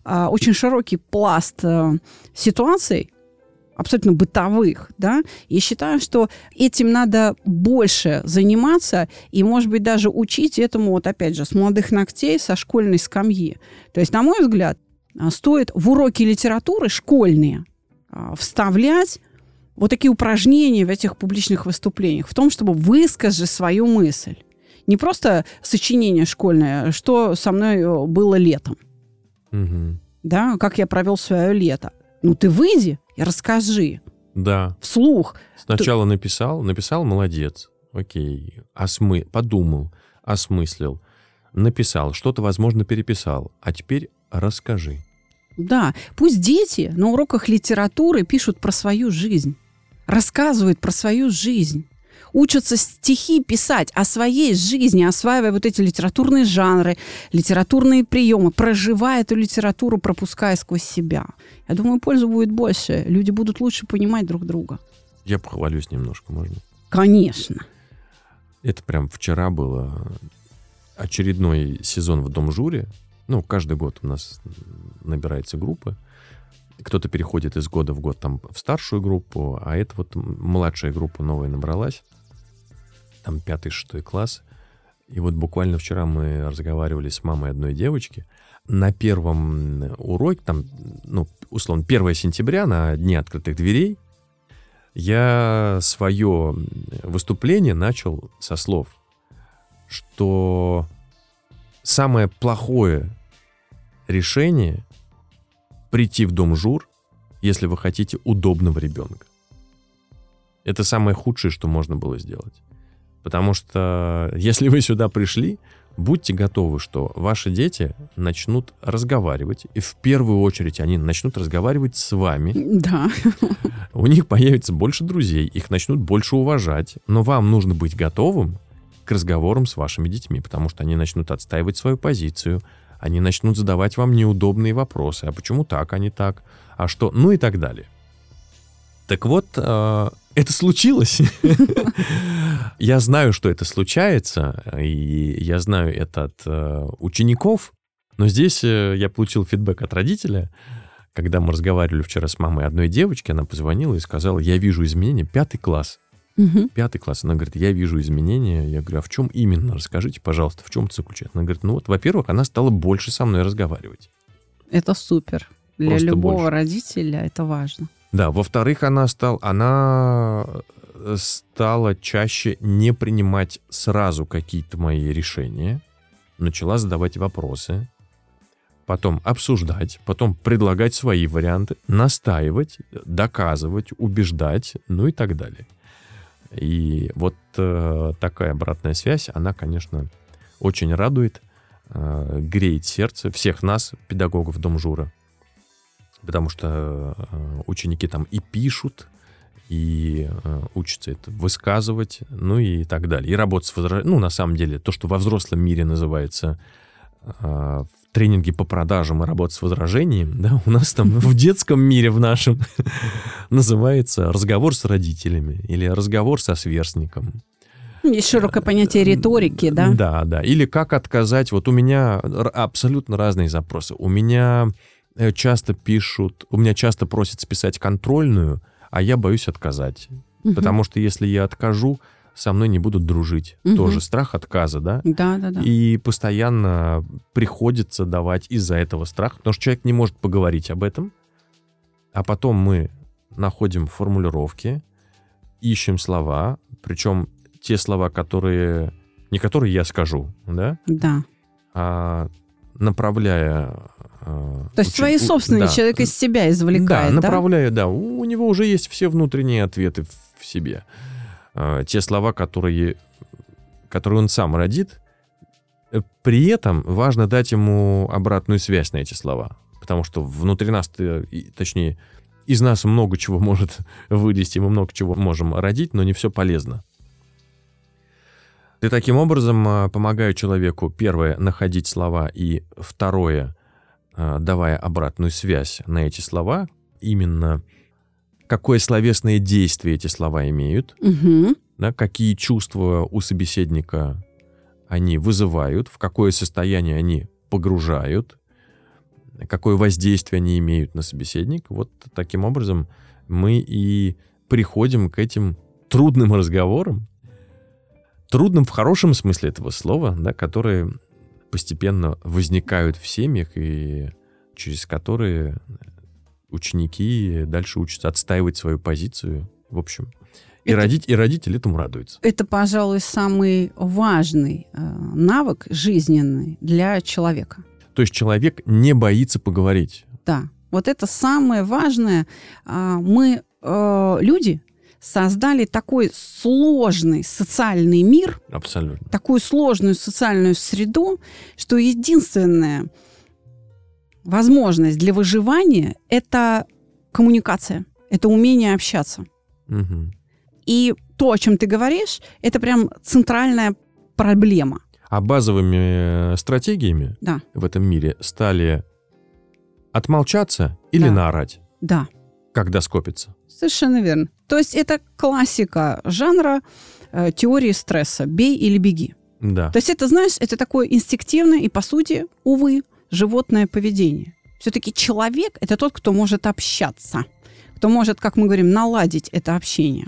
[SPEAKER 4] а, очень широкий пласт а, ситуаций, абсолютно бытовых, да, и считаю, что этим надо больше заниматься и, может быть, даже учить этому, вот опять же, с молодых ногтей, со школьной скамьи. То есть, на мой взгляд, а, стоит в уроки литературы школьные а, вставлять вот такие упражнения в этих публичных выступлениях, в том, чтобы выскажи свою мысль. Не просто сочинение школьное, что со мной э, было летом,
[SPEAKER 5] Мгм.
[SPEAKER 4] да, как я провел свое лето. Ну, ты выйди и расскажи
[SPEAKER 5] Да.
[SPEAKER 4] вслух.
[SPEAKER 5] Сначала написал, написал, молодец, окей, осмы, подумал, осмыслил, написал, что-то, возможно, переписал, а теперь расскажи.
[SPEAKER 4] Да, пусть дети на уроках литературы пишут про свою жизнь, рассказывают про свою жизнь. учатся стихи писать о своей жизни, осваивая вот эти литературные жанры, литературные приемы, проживая эту литературу, пропуская сквозь себя. Я думаю, пользы будет больше. Люди будут лучше понимать друг друга.
[SPEAKER 5] Я похвалюсь немножко, можно?
[SPEAKER 4] Конечно.
[SPEAKER 5] Это прям вчера было очередной сезон в Дом жюри. Ну, каждый год у нас набирается группа. Кто-то переходит из года в год там в старшую группу, а это вот младшая группа новая набралась. Там пятый, шестой класс. И вот буквально вчера мы разговаривали с мамой одной девочки. На первом уроке, там, ну, условно, 1 сентября, на Дне открытых дверей, я свое выступление начал со слов, что самое плохое решение прийти в дом жур, если вы хотите удобного ребенка. Это самое худшее, что можно было сделать. Потому что если вы сюда пришли, будьте готовы, что ваши дети начнут разговаривать, и в первую очередь они начнут разговаривать с вами.
[SPEAKER 4] Да.
[SPEAKER 5] У них появится больше друзей, их начнут больше уважать, но вам нужно быть готовым к разговорам с вашими детьми, потому что они начнут отстаивать свою позицию, они начнут задавать вам неудобные вопросы. А почему так, а не так? А что? Ну и так далее. Так вот, э, это случилось. Я знаю, что это случается, и я знаю это от э, учеников, но здесь э, я получил фидбэк от родителя, когда мы разговаривали вчера с мамой одной девочки, она позвонила и сказала, я вижу изменения, пятый класс.
[SPEAKER 4] Мгм.
[SPEAKER 5] Пятый класс. Она говорит, я вижу изменения. Я говорю, а в чем именно? Расскажите, пожалуйста, в чем это заключается? Она говорит, ну вот, во-первых, она стала больше со мной разговаривать.
[SPEAKER 4] Это супер. Для
[SPEAKER 5] Просто
[SPEAKER 4] любого
[SPEAKER 5] больше.
[SPEAKER 4] родителя это важно.
[SPEAKER 5] Да, во-вторых, она, стал, она э, стала чаще не принимать сразу какие-то мои решения, начала задавать вопросы, потом обсуждать, потом предлагать свои варианты, настаивать, доказывать, убеждать, ну и так далее. И вот э, такая обратная связь, она, конечно, очень радует, э, греет сердце всех нас, педагогов Дом Жура, потому что э, ученики там и пишут, и э, учатся это высказывать, ну и так далее. И работать с возражением. Ну, на самом деле, то, что во взрослом мире называется э, в тренинге по продажам и работа с возражением, да, у нас там в детском мире в нашем называется разговор с родителями или разговор со сверстником.
[SPEAKER 4] Есть широкое понятие риторики, да?
[SPEAKER 5] Да, да. Или как отказать. Вот у меня абсолютно разные запросы. У меня э, часто пишут, у меня часто просят списать контрольную, а я боюсь отказать. Потому что если я откажу, со мной не будут дружить.
[SPEAKER 4] Мгм.
[SPEAKER 5] Тоже страх отказа, да?
[SPEAKER 4] Да, да, да.
[SPEAKER 5] И постоянно приходится давать из-за этого страх, потому что человек не может поговорить об этом, а потом мы находим формулировки, ищем слова, причем те слова, которые не которые я скажу, да,
[SPEAKER 4] Да.
[SPEAKER 5] а направляя... а,
[SPEAKER 4] То есть
[SPEAKER 5] учен-
[SPEAKER 4] свои собственные
[SPEAKER 5] да,
[SPEAKER 4] человек из себя извлекает,
[SPEAKER 5] да,
[SPEAKER 4] да?
[SPEAKER 5] направляя, да. У, у него уже есть все внутренние ответы в себе. А, те слова, которые, которые он сам родит, э, при этом важно дать ему обратную связь на эти слова. Потому что внутри нас, э, точнее, из нас много чего может вылезти, мы много чего можем родить, но не все полезно. И таким образом а, помогаю человеку, первое, находить слова, и второе, давая обратную связь на эти слова, именно какое словесное действие эти слова имеют,
[SPEAKER 4] Мгм.
[SPEAKER 5] да, какие чувства у собеседника они вызывают, в какое состояние они погружают, какое воздействие они имеют на собеседника. Вот таким образом мы и приходим к этим трудным разговорам, трудным в хорошем смысле этого слова, да, которые постепенно возникают в семьях и через которые ученики дальше учатся отстаивать свою позицию. В общем, и,
[SPEAKER 4] Это-
[SPEAKER 5] родить, и родители этому радуются.
[SPEAKER 4] Это, пожалуй, самый важный э, навык жизненный для человека.
[SPEAKER 5] То есть человек не боится поговорить.
[SPEAKER 4] Да, вот это самое важное. А, Мы, э, люди, создали такой сложный социальный мир,
[SPEAKER 5] Абсолютно.
[SPEAKER 4] такую сложную социальную среду, что единственная возможность для выживания – это коммуникация, это умение общаться.
[SPEAKER 5] Мгм.
[SPEAKER 4] И то, о чем ты говоришь, это прям центральная проблема.
[SPEAKER 5] А базовыми э, стратегиями
[SPEAKER 4] Да,
[SPEAKER 5] в этом мире стали отмолчаться или
[SPEAKER 4] Да.
[SPEAKER 5] наорать,
[SPEAKER 4] да,
[SPEAKER 5] когда скопится.
[SPEAKER 4] совершенно верно. То есть это классика жанра э, теории стресса «бей или беги».
[SPEAKER 5] Да.
[SPEAKER 4] То есть это, знаешь, это такое инстинктивное и, по сути, увы, животное поведение. Все-таки человек – это тот, кто может общаться, кто может, как мы говорим, наладить это общение.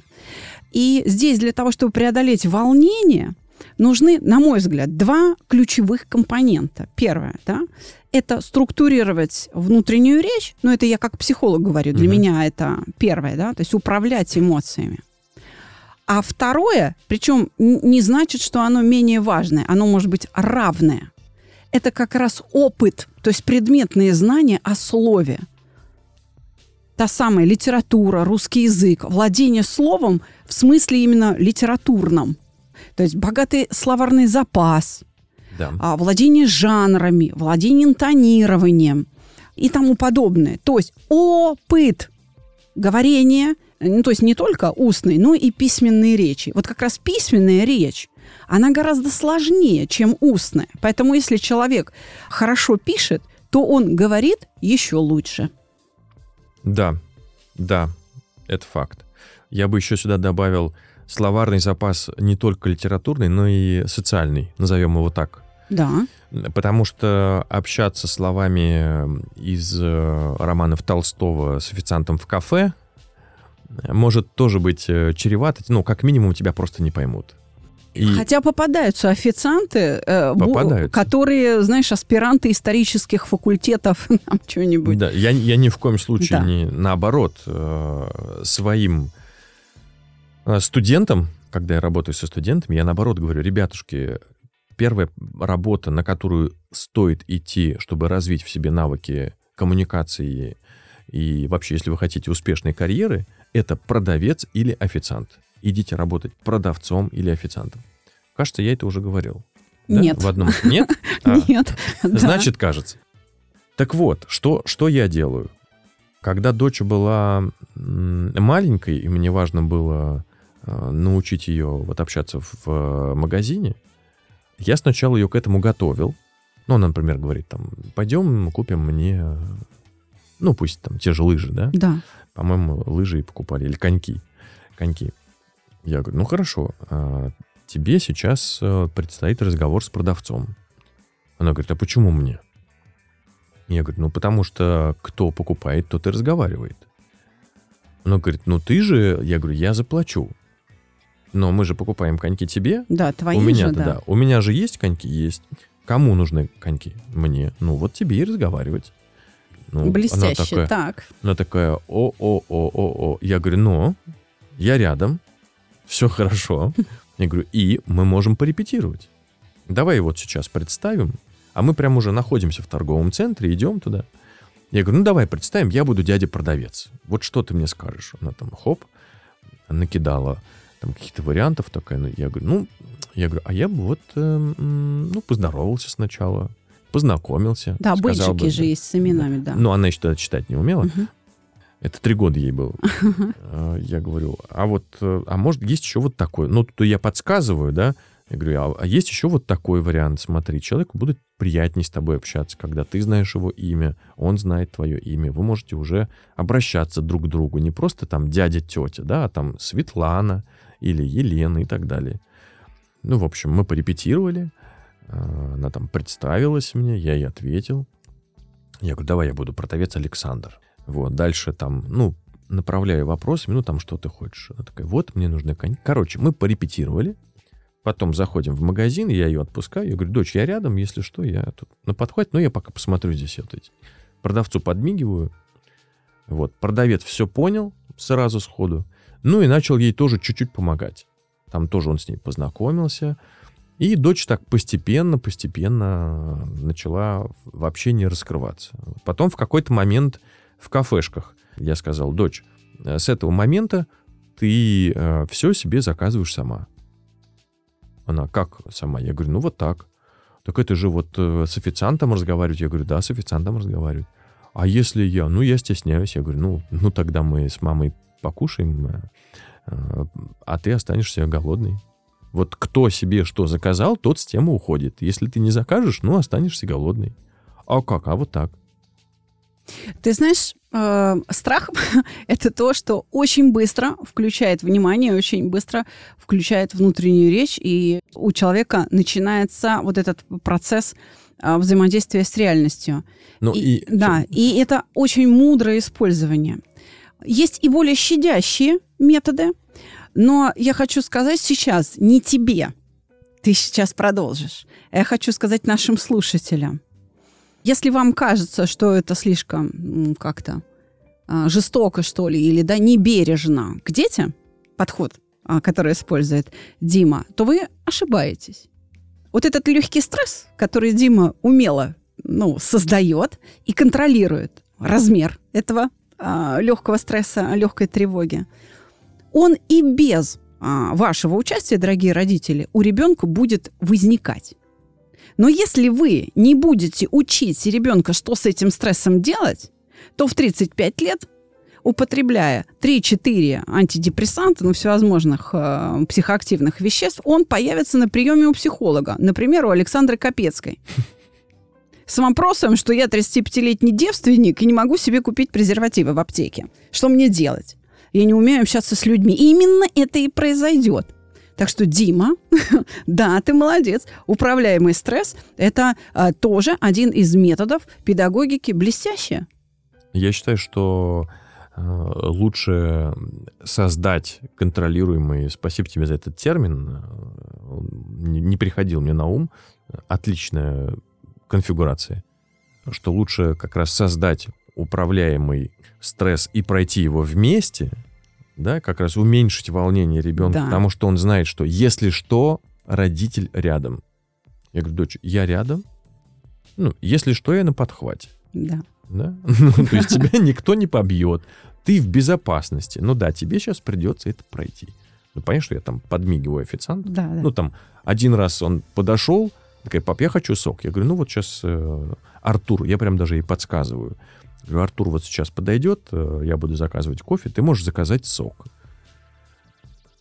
[SPEAKER 4] И здесь для того, чтобы преодолеть волнение, нужны, на мой взгляд, два ключевых компонента. Первое, да, это структурировать внутреннюю речь, но это я как психолог говорю, для
[SPEAKER 5] Мгм.
[SPEAKER 4] меня это первое, да, то есть управлять эмоциями. А второе, причем не значит, что оно менее важное, оно может быть равное. Это как раз опыт, то есть предметные знания о слове. Та самая литература, русский язык, владение словом в смысле именно литературном. То есть богатый словарный запас,
[SPEAKER 5] да.
[SPEAKER 4] а, владение жанрами, владение интонированием и тому подобное. То есть опыт говорения, ну, то есть не только устной, но и письменной речи. Вот как раз письменная речь, она гораздо сложнее, чем устная. Поэтому если человек хорошо пишет, то он говорит еще лучше.
[SPEAKER 5] Да, да, это факт. Я бы еще сюда добавил словарный запас не только литературный, но и социальный, назовем его так.
[SPEAKER 4] Да,
[SPEAKER 5] Потому что общаться словами из э, романов Толстого с официантом в кафе может тоже быть э, чревато, ну, как минимум, тебя просто не поймут. И
[SPEAKER 4] Хотя попадаются официанты, э,
[SPEAKER 5] Попадаются.
[SPEAKER 4] которые, знаешь, аспиранты исторических факультетов, там что-нибудь.
[SPEAKER 5] да, я, я ни в коем случае
[SPEAKER 4] Да.
[SPEAKER 5] не наоборот э, своим э, студентам, когда я работаю со студентами, я наоборот говорю, ребятушки, первая работа, на которую стоит идти, чтобы развить в себе навыки коммуникации и вообще, если вы хотите успешной карьеры, это продавец или официант. Идите работать продавцом или официантом. Кажется, я это уже говорил. Да?
[SPEAKER 4] Нет.
[SPEAKER 5] В одном. Нет? А.
[SPEAKER 4] Нет.
[SPEAKER 5] Значит, кажется. Так вот, что, что я делаю? Когда дочь была маленькой, и мне важно было э, научить ее вот общаться в магазине, я сначала ее к этому готовил. Ну, она, например, говорит, там, пойдем купим мне, ну, пусть там те же лыжи, да?
[SPEAKER 4] Да.
[SPEAKER 5] По-моему, лыжи и покупали, или коньки. Коньки. Я говорю, ну, хорошо, а, тебе сейчас э, предстоит разговор с продавцом. Она говорит, а почему мне? Я говорю, ну, потому что кто покупает, тот и разговаривает. Она говорит, ну, ты же... Я говорю, я заплачу. Но мы же покупаем коньки тебе.
[SPEAKER 4] Да, твои
[SPEAKER 5] У меня
[SPEAKER 4] же,
[SPEAKER 5] да.
[SPEAKER 4] да.
[SPEAKER 5] У меня же есть коньки? Есть. Кому нужны коньки? Мне. Ну, вот тебе и разговаривать. Ну, она
[SPEAKER 4] Блестяще.
[SPEAKER 5] такая,
[SPEAKER 4] Так.
[SPEAKER 5] она такая, о-о-о-о-о. Я говорю, но я рядом, все хорошо. Я говорю, и мы можем порепетировать. Давай вот сейчас представим, а мы прям уже находимся в торговом центре, идем туда. Я говорю, ну давай представим, я буду дядя-продавец. Вот что ты мне скажешь? Она там, хоп, накидала там каких-то вариантов такая. Ну, Я говорю, ну, я говорю, а я бы вот, эм, ну, поздоровался сначала, познакомился.
[SPEAKER 4] Да, бычики
[SPEAKER 5] бы,
[SPEAKER 4] же есть с именами, да.
[SPEAKER 5] Ну, она еще тогда читать не умела.
[SPEAKER 4] Мгм.
[SPEAKER 5] Это три года ей было. А, Я говорю, а вот, э, а может, есть еще вот такой? Ну, то я подсказываю, да? Я говорю, а, а есть еще вот такой вариант. Смотри, человеку будет приятнее с тобой общаться, когда ты знаешь его имя, он знает твое имя. Вы можете уже обращаться друг к другу. Не просто там дядя, тетя, да, а там Светлана или Елена и так далее. Ну, в общем, мы порепетировали. А, Она там представилась мне, я ей ответил. Я говорю, давай я буду продавец Александр. Вот, дальше там, ну, направляю вопросами, ну, там, что ты хочешь. Она такая, вот, мне нужны коньки. Короче, мы порепетировали. Потом заходим в магазин, я ее отпускаю. Я говорю, дочь, я рядом, если что, я тут на подхвате, но я пока посмотрю здесь вот эти. Продавцу подмигиваю. Вот, продавец все понял сразу сходу. Ну, и начал ей тоже чуть-чуть помогать. Там тоже он с ней познакомился. И дочь так постепенно, постепенно начала в общении раскрываться. Потом в какой-то момент в кафешках я сказал, дочь, э, с этого момента ты все себе заказываешь сама. Она, как сама? Я говорю, ну вот так. Так это же вот э, с официантом разговаривать? Я говорю, да, с официантом разговаривать. А если я? Ну, я стесняюсь. Я говорю, ну, ну тогда мы с мамой покушаем. э, э, а ты останешься голодный. Вот кто себе что заказал, тот с тем уходит. Если ты не закажешь, ну, останешься голодный. А как? А вот так.
[SPEAKER 4] Ты знаешь, э, страх — это то, что очень быстро включает внимание, очень быстро включает внутреннюю речь, и у человека начинается вот этот процесс э, взаимодействия с реальностью.
[SPEAKER 5] Ну,
[SPEAKER 4] и,
[SPEAKER 5] и-
[SPEAKER 4] да, и это очень мудрое использование. Есть и более щадящие методы, но я хочу сказать сейчас не тебе. Ты сейчас продолжишь. Я хочу сказать нашим слушателям. Если вам кажется, что это слишком как-то а, жестоко, что ли, или да, небережно к детям, подход, а, который использует Дима, то вы ошибаетесь. Вот этот легкий стресс, который Дима умело ну, создает и контролирует размер этого а, легкого стресса, легкой тревоги, он и без а, вашего участия, дорогие родители, у ребенка будет возникать. Но если вы не будете учить ребенка, что с этим стрессом делать, то в 35 лет, употребляя 3-4 антидепрессанта, ну, всевозможных э, психоактивных веществ, он появится на приеме у психолога, например, у Александры Капецкой. С вопросом, что я 35-летний девственник и не могу себе купить презервативы в аптеке. Что мне делать? Я не умею общаться с людьми. И именно это и произойдет. Так что, Дима, да, ты молодец. Управляемый стресс – это а, тоже один из методов педагогики блестяще.
[SPEAKER 5] Я считаю, что э, лучше создать контролируемый, спасибо тебе за этот термин, э, не приходил мне на ум, отличная конфигурация, что лучше как раз создать управляемый стресс и пройти его вместе, да, как раз уменьшить волнение ребенка,
[SPEAKER 4] Да.
[SPEAKER 5] потому что он знает, что если что, родитель рядом. Я говорю, дочь, я рядом, ну, если что, я на подхвате.
[SPEAKER 4] Да.
[SPEAKER 5] Да? Ну, то есть тебя никто не побьет. Ты в безопасности. Ну да, тебе сейчас придется это пройти. Ну, понятно, что я там подмигиваю официанту.
[SPEAKER 4] Да, да.
[SPEAKER 5] Ну, там, один раз он подошел, такая, пап, я хочу сок. Я говорю, ну, вот сейчас э, Артур, я прям даже ей подсказываю. Говорю, Артур вот сейчас подойдет, э, я буду заказывать кофе, ты можешь заказать сок.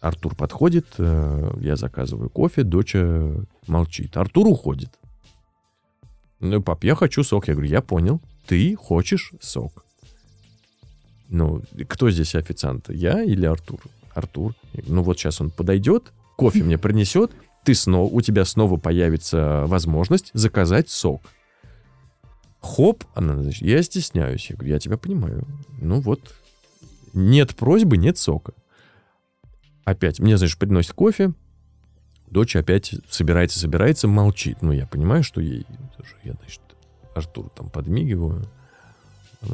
[SPEAKER 5] Артур подходит, э, я заказываю кофе, доча молчит. Артур уходит. Ну, пап, я хочу сок. Я говорю, я понял, ты хочешь сок. Ну, кто здесь официант? Я или Артур? Артур. Ну, вот сейчас он подойдет, кофе мне принесет, ты снова, у тебя снова появится возможность заказать сок. Хоп, она, значит, я стесняюсь. Я говорю, я тебя понимаю. Ну вот, нет просьбы, нет сока. Опять, мне, значит, приносит кофе, дочь опять собирается, собирается, молчит. Ну, я понимаю, что ей... Я, значит, Артуру там подмигиваю.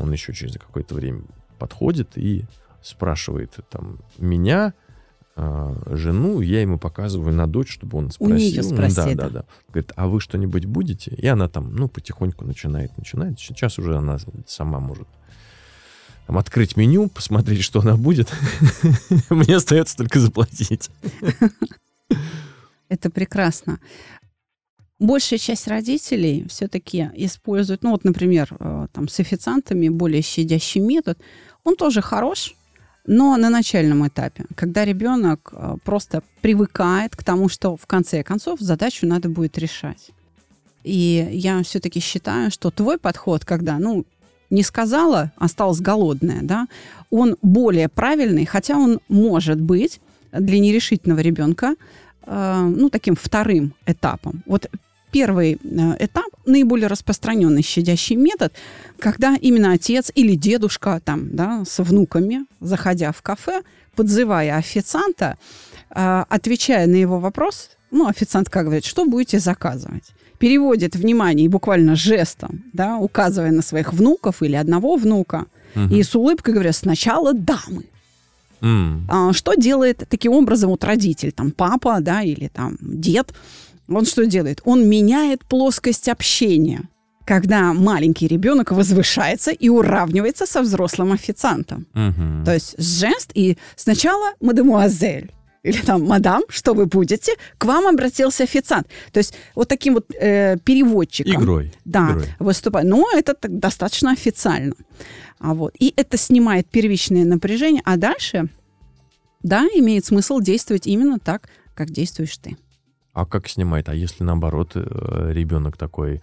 [SPEAKER 5] Он еще через какое-то время подходит и спрашивает там меня, жену, я ему показываю на дочь, чтобы он
[SPEAKER 4] У
[SPEAKER 5] спросил.
[SPEAKER 4] неё
[SPEAKER 5] Ну,
[SPEAKER 4] спроси,
[SPEAKER 5] да,
[SPEAKER 4] да.
[SPEAKER 5] да, да. Говорит, а вы что-нибудь будете? И она там, ну, потихоньку начинает, начинает. Сейчас уже она сама может там, открыть меню, посмотреть, что она будет. Мне остается только заплатить.
[SPEAKER 4] Это прекрасно. Большая часть родителей все-таки используют, ну вот, например, э, там с официантами более щадящий метод. Он тоже хорош, но на начальном этапе, когда ребенок э, просто привыкает к тому, что в конце концов задачу надо будет решать. И я все-таки считаю, что твой подход, когда, ну, не сказала, осталась голодная, да, он более правильный, хотя он может быть для нерешительного ребенка э, ну, таким вторым этапом. Вот первый э, этап, наиболее распространенный щадящий метод, когда именно отец или дедушка там, да, с внуками, заходя в кафе, подзывая официанта, э, отвечая на его вопрос, ну, официант как говорит, что будете заказывать? Переводит внимание и буквально жестом, да, указывая на своих внуков или одного внука, и с улыбкой говоря, сначала дамы. А, что делает таким образом вот родитель, там папа, да, или там дед? Он что делает? Он меняет плоскость общения, когда маленький ребенок возвышается и уравнивается со взрослым официантом.
[SPEAKER 5] мгм.
[SPEAKER 4] То есть жест и сначала мадемуазель или там мадам, что вы будете, к вам обратился официант. То есть вот таким вот э, переводчиком.
[SPEAKER 5] Игрой.
[SPEAKER 4] Да,
[SPEAKER 5] игрой.
[SPEAKER 4] выступать. Но это так достаточно официально. А вот. И это снимает первичное напряжение. А дальше да, имеет смысл действовать именно так, как действуешь ты.
[SPEAKER 5] А как снимает? А если наоборот э, ребенок такой...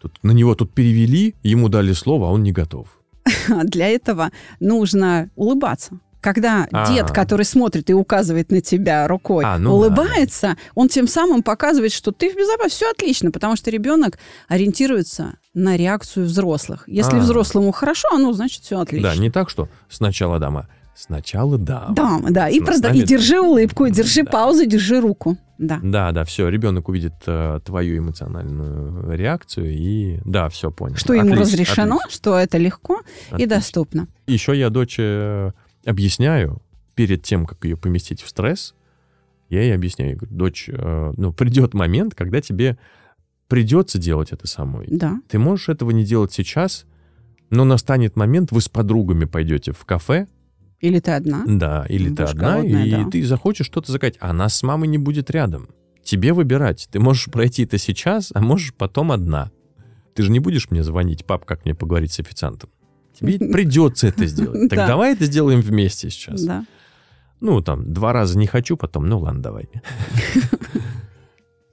[SPEAKER 5] Тут, на него тут перевели, ему дали слово, а он не готов.
[SPEAKER 4] Для этого нужно улыбаться. Когда
[SPEAKER 5] А.
[SPEAKER 4] дед, который смотрит и указывает на тебя рукой,
[SPEAKER 5] А, ну
[SPEAKER 4] улыбается, он тем самым показывает, что ты в безопасности, все отлично, потому что ребенок ориентируется на реакцию взрослых. Если
[SPEAKER 5] А.
[SPEAKER 4] взрослому хорошо, ну, значит, все отлично.
[SPEAKER 5] Да, не так, что сначала дама. Сначала дама.
[SPEAKER 4] Да, да, и,
[SPEAKER 5] нами-
[SPEAKER 4] и держи улыбку, и держи
[SPEAKER 5] Да.
[SPEAKER 4] паузу, держи руку. Да.
[SPEAKER 5] Да, да, все, ребенок увидит э, твою эмоциональную реакцию и да, все понял.
[SPEAKER 4] Что ему
[SPEAKER 5] Отлично,
[SPEAKER 4] разрешено,
[SPEAKER 5] отлично,
[SPEAKER 4] что это легко и
[SPEAKER 5] отлично.
[SPEAKER 4] доступно.
[SPEAKER 5] Еще я дочь э, объясняю перед тем, как ее поместить в стресс, я ей объясняю, я говорю, дочь, э, ну придет момент, когда тебе придется делать это самой.
[SPEAKER 4] Да.
[SPEAKER 5] Ты можешь этого не делать сейчас, но настанет момент, вы с подругами пойдете в кафе,
[SPEAKER 4] Или ты одна.
[SPEAKER 5] Да, или ты одна,
[SPEAKER 4] голодная,
[SPEAKER 5] и
[SPEAKER 4] да.
[SPEAKER 5] ты захочешь что-то заказать, а она с мамой не будет рядом. Тебе выбирать. Ты можешь пройти это сейчас, а можешь потом одна. Ты же не будешь мне звонить, пап, как мне поговорить с официантом. Тебе придется это сделать. Так
[SPEAKER 4] Да.
[SPEAKER 5] давай это сделаем вместе сейчас.
[SPEAKER 4] Да.
[SPEAKER 5] Ну, там, два раза не хочу, потом, ну ладно, давай.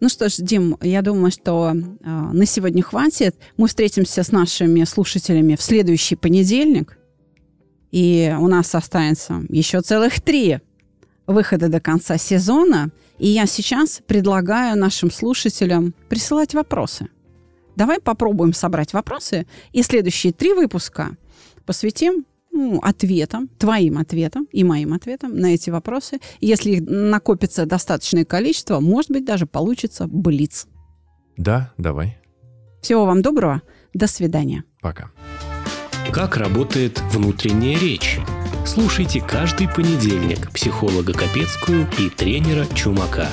[SPEAKER 4] Ну что ж, Дим, я думаю, что э, на сегодня хватит. Мы встретимся с нашими слушателями в следующий понедельник. И у нас останется еще целых три выхода до конца сезона. И я сейчас предлагаю нашим слушателям присылать вопросы. Давай попробуем собрать вопросы, и следующие три выпуска посвятим ну, ответам, твоим ответам и моим ответам на эти вопросы. Если их накопится достаточное количество, может быть, даже получится блиц.
[SPEAKER 5] Да, давай.
[SPEAKER 4] Всего вам доброго. До свидания.
[SPEAKER 5] Пока.
[SPEAKER 3] Как работает внутренняя речь? Слушайте каждый понедельник психолога Капецкую и тренера Чумака.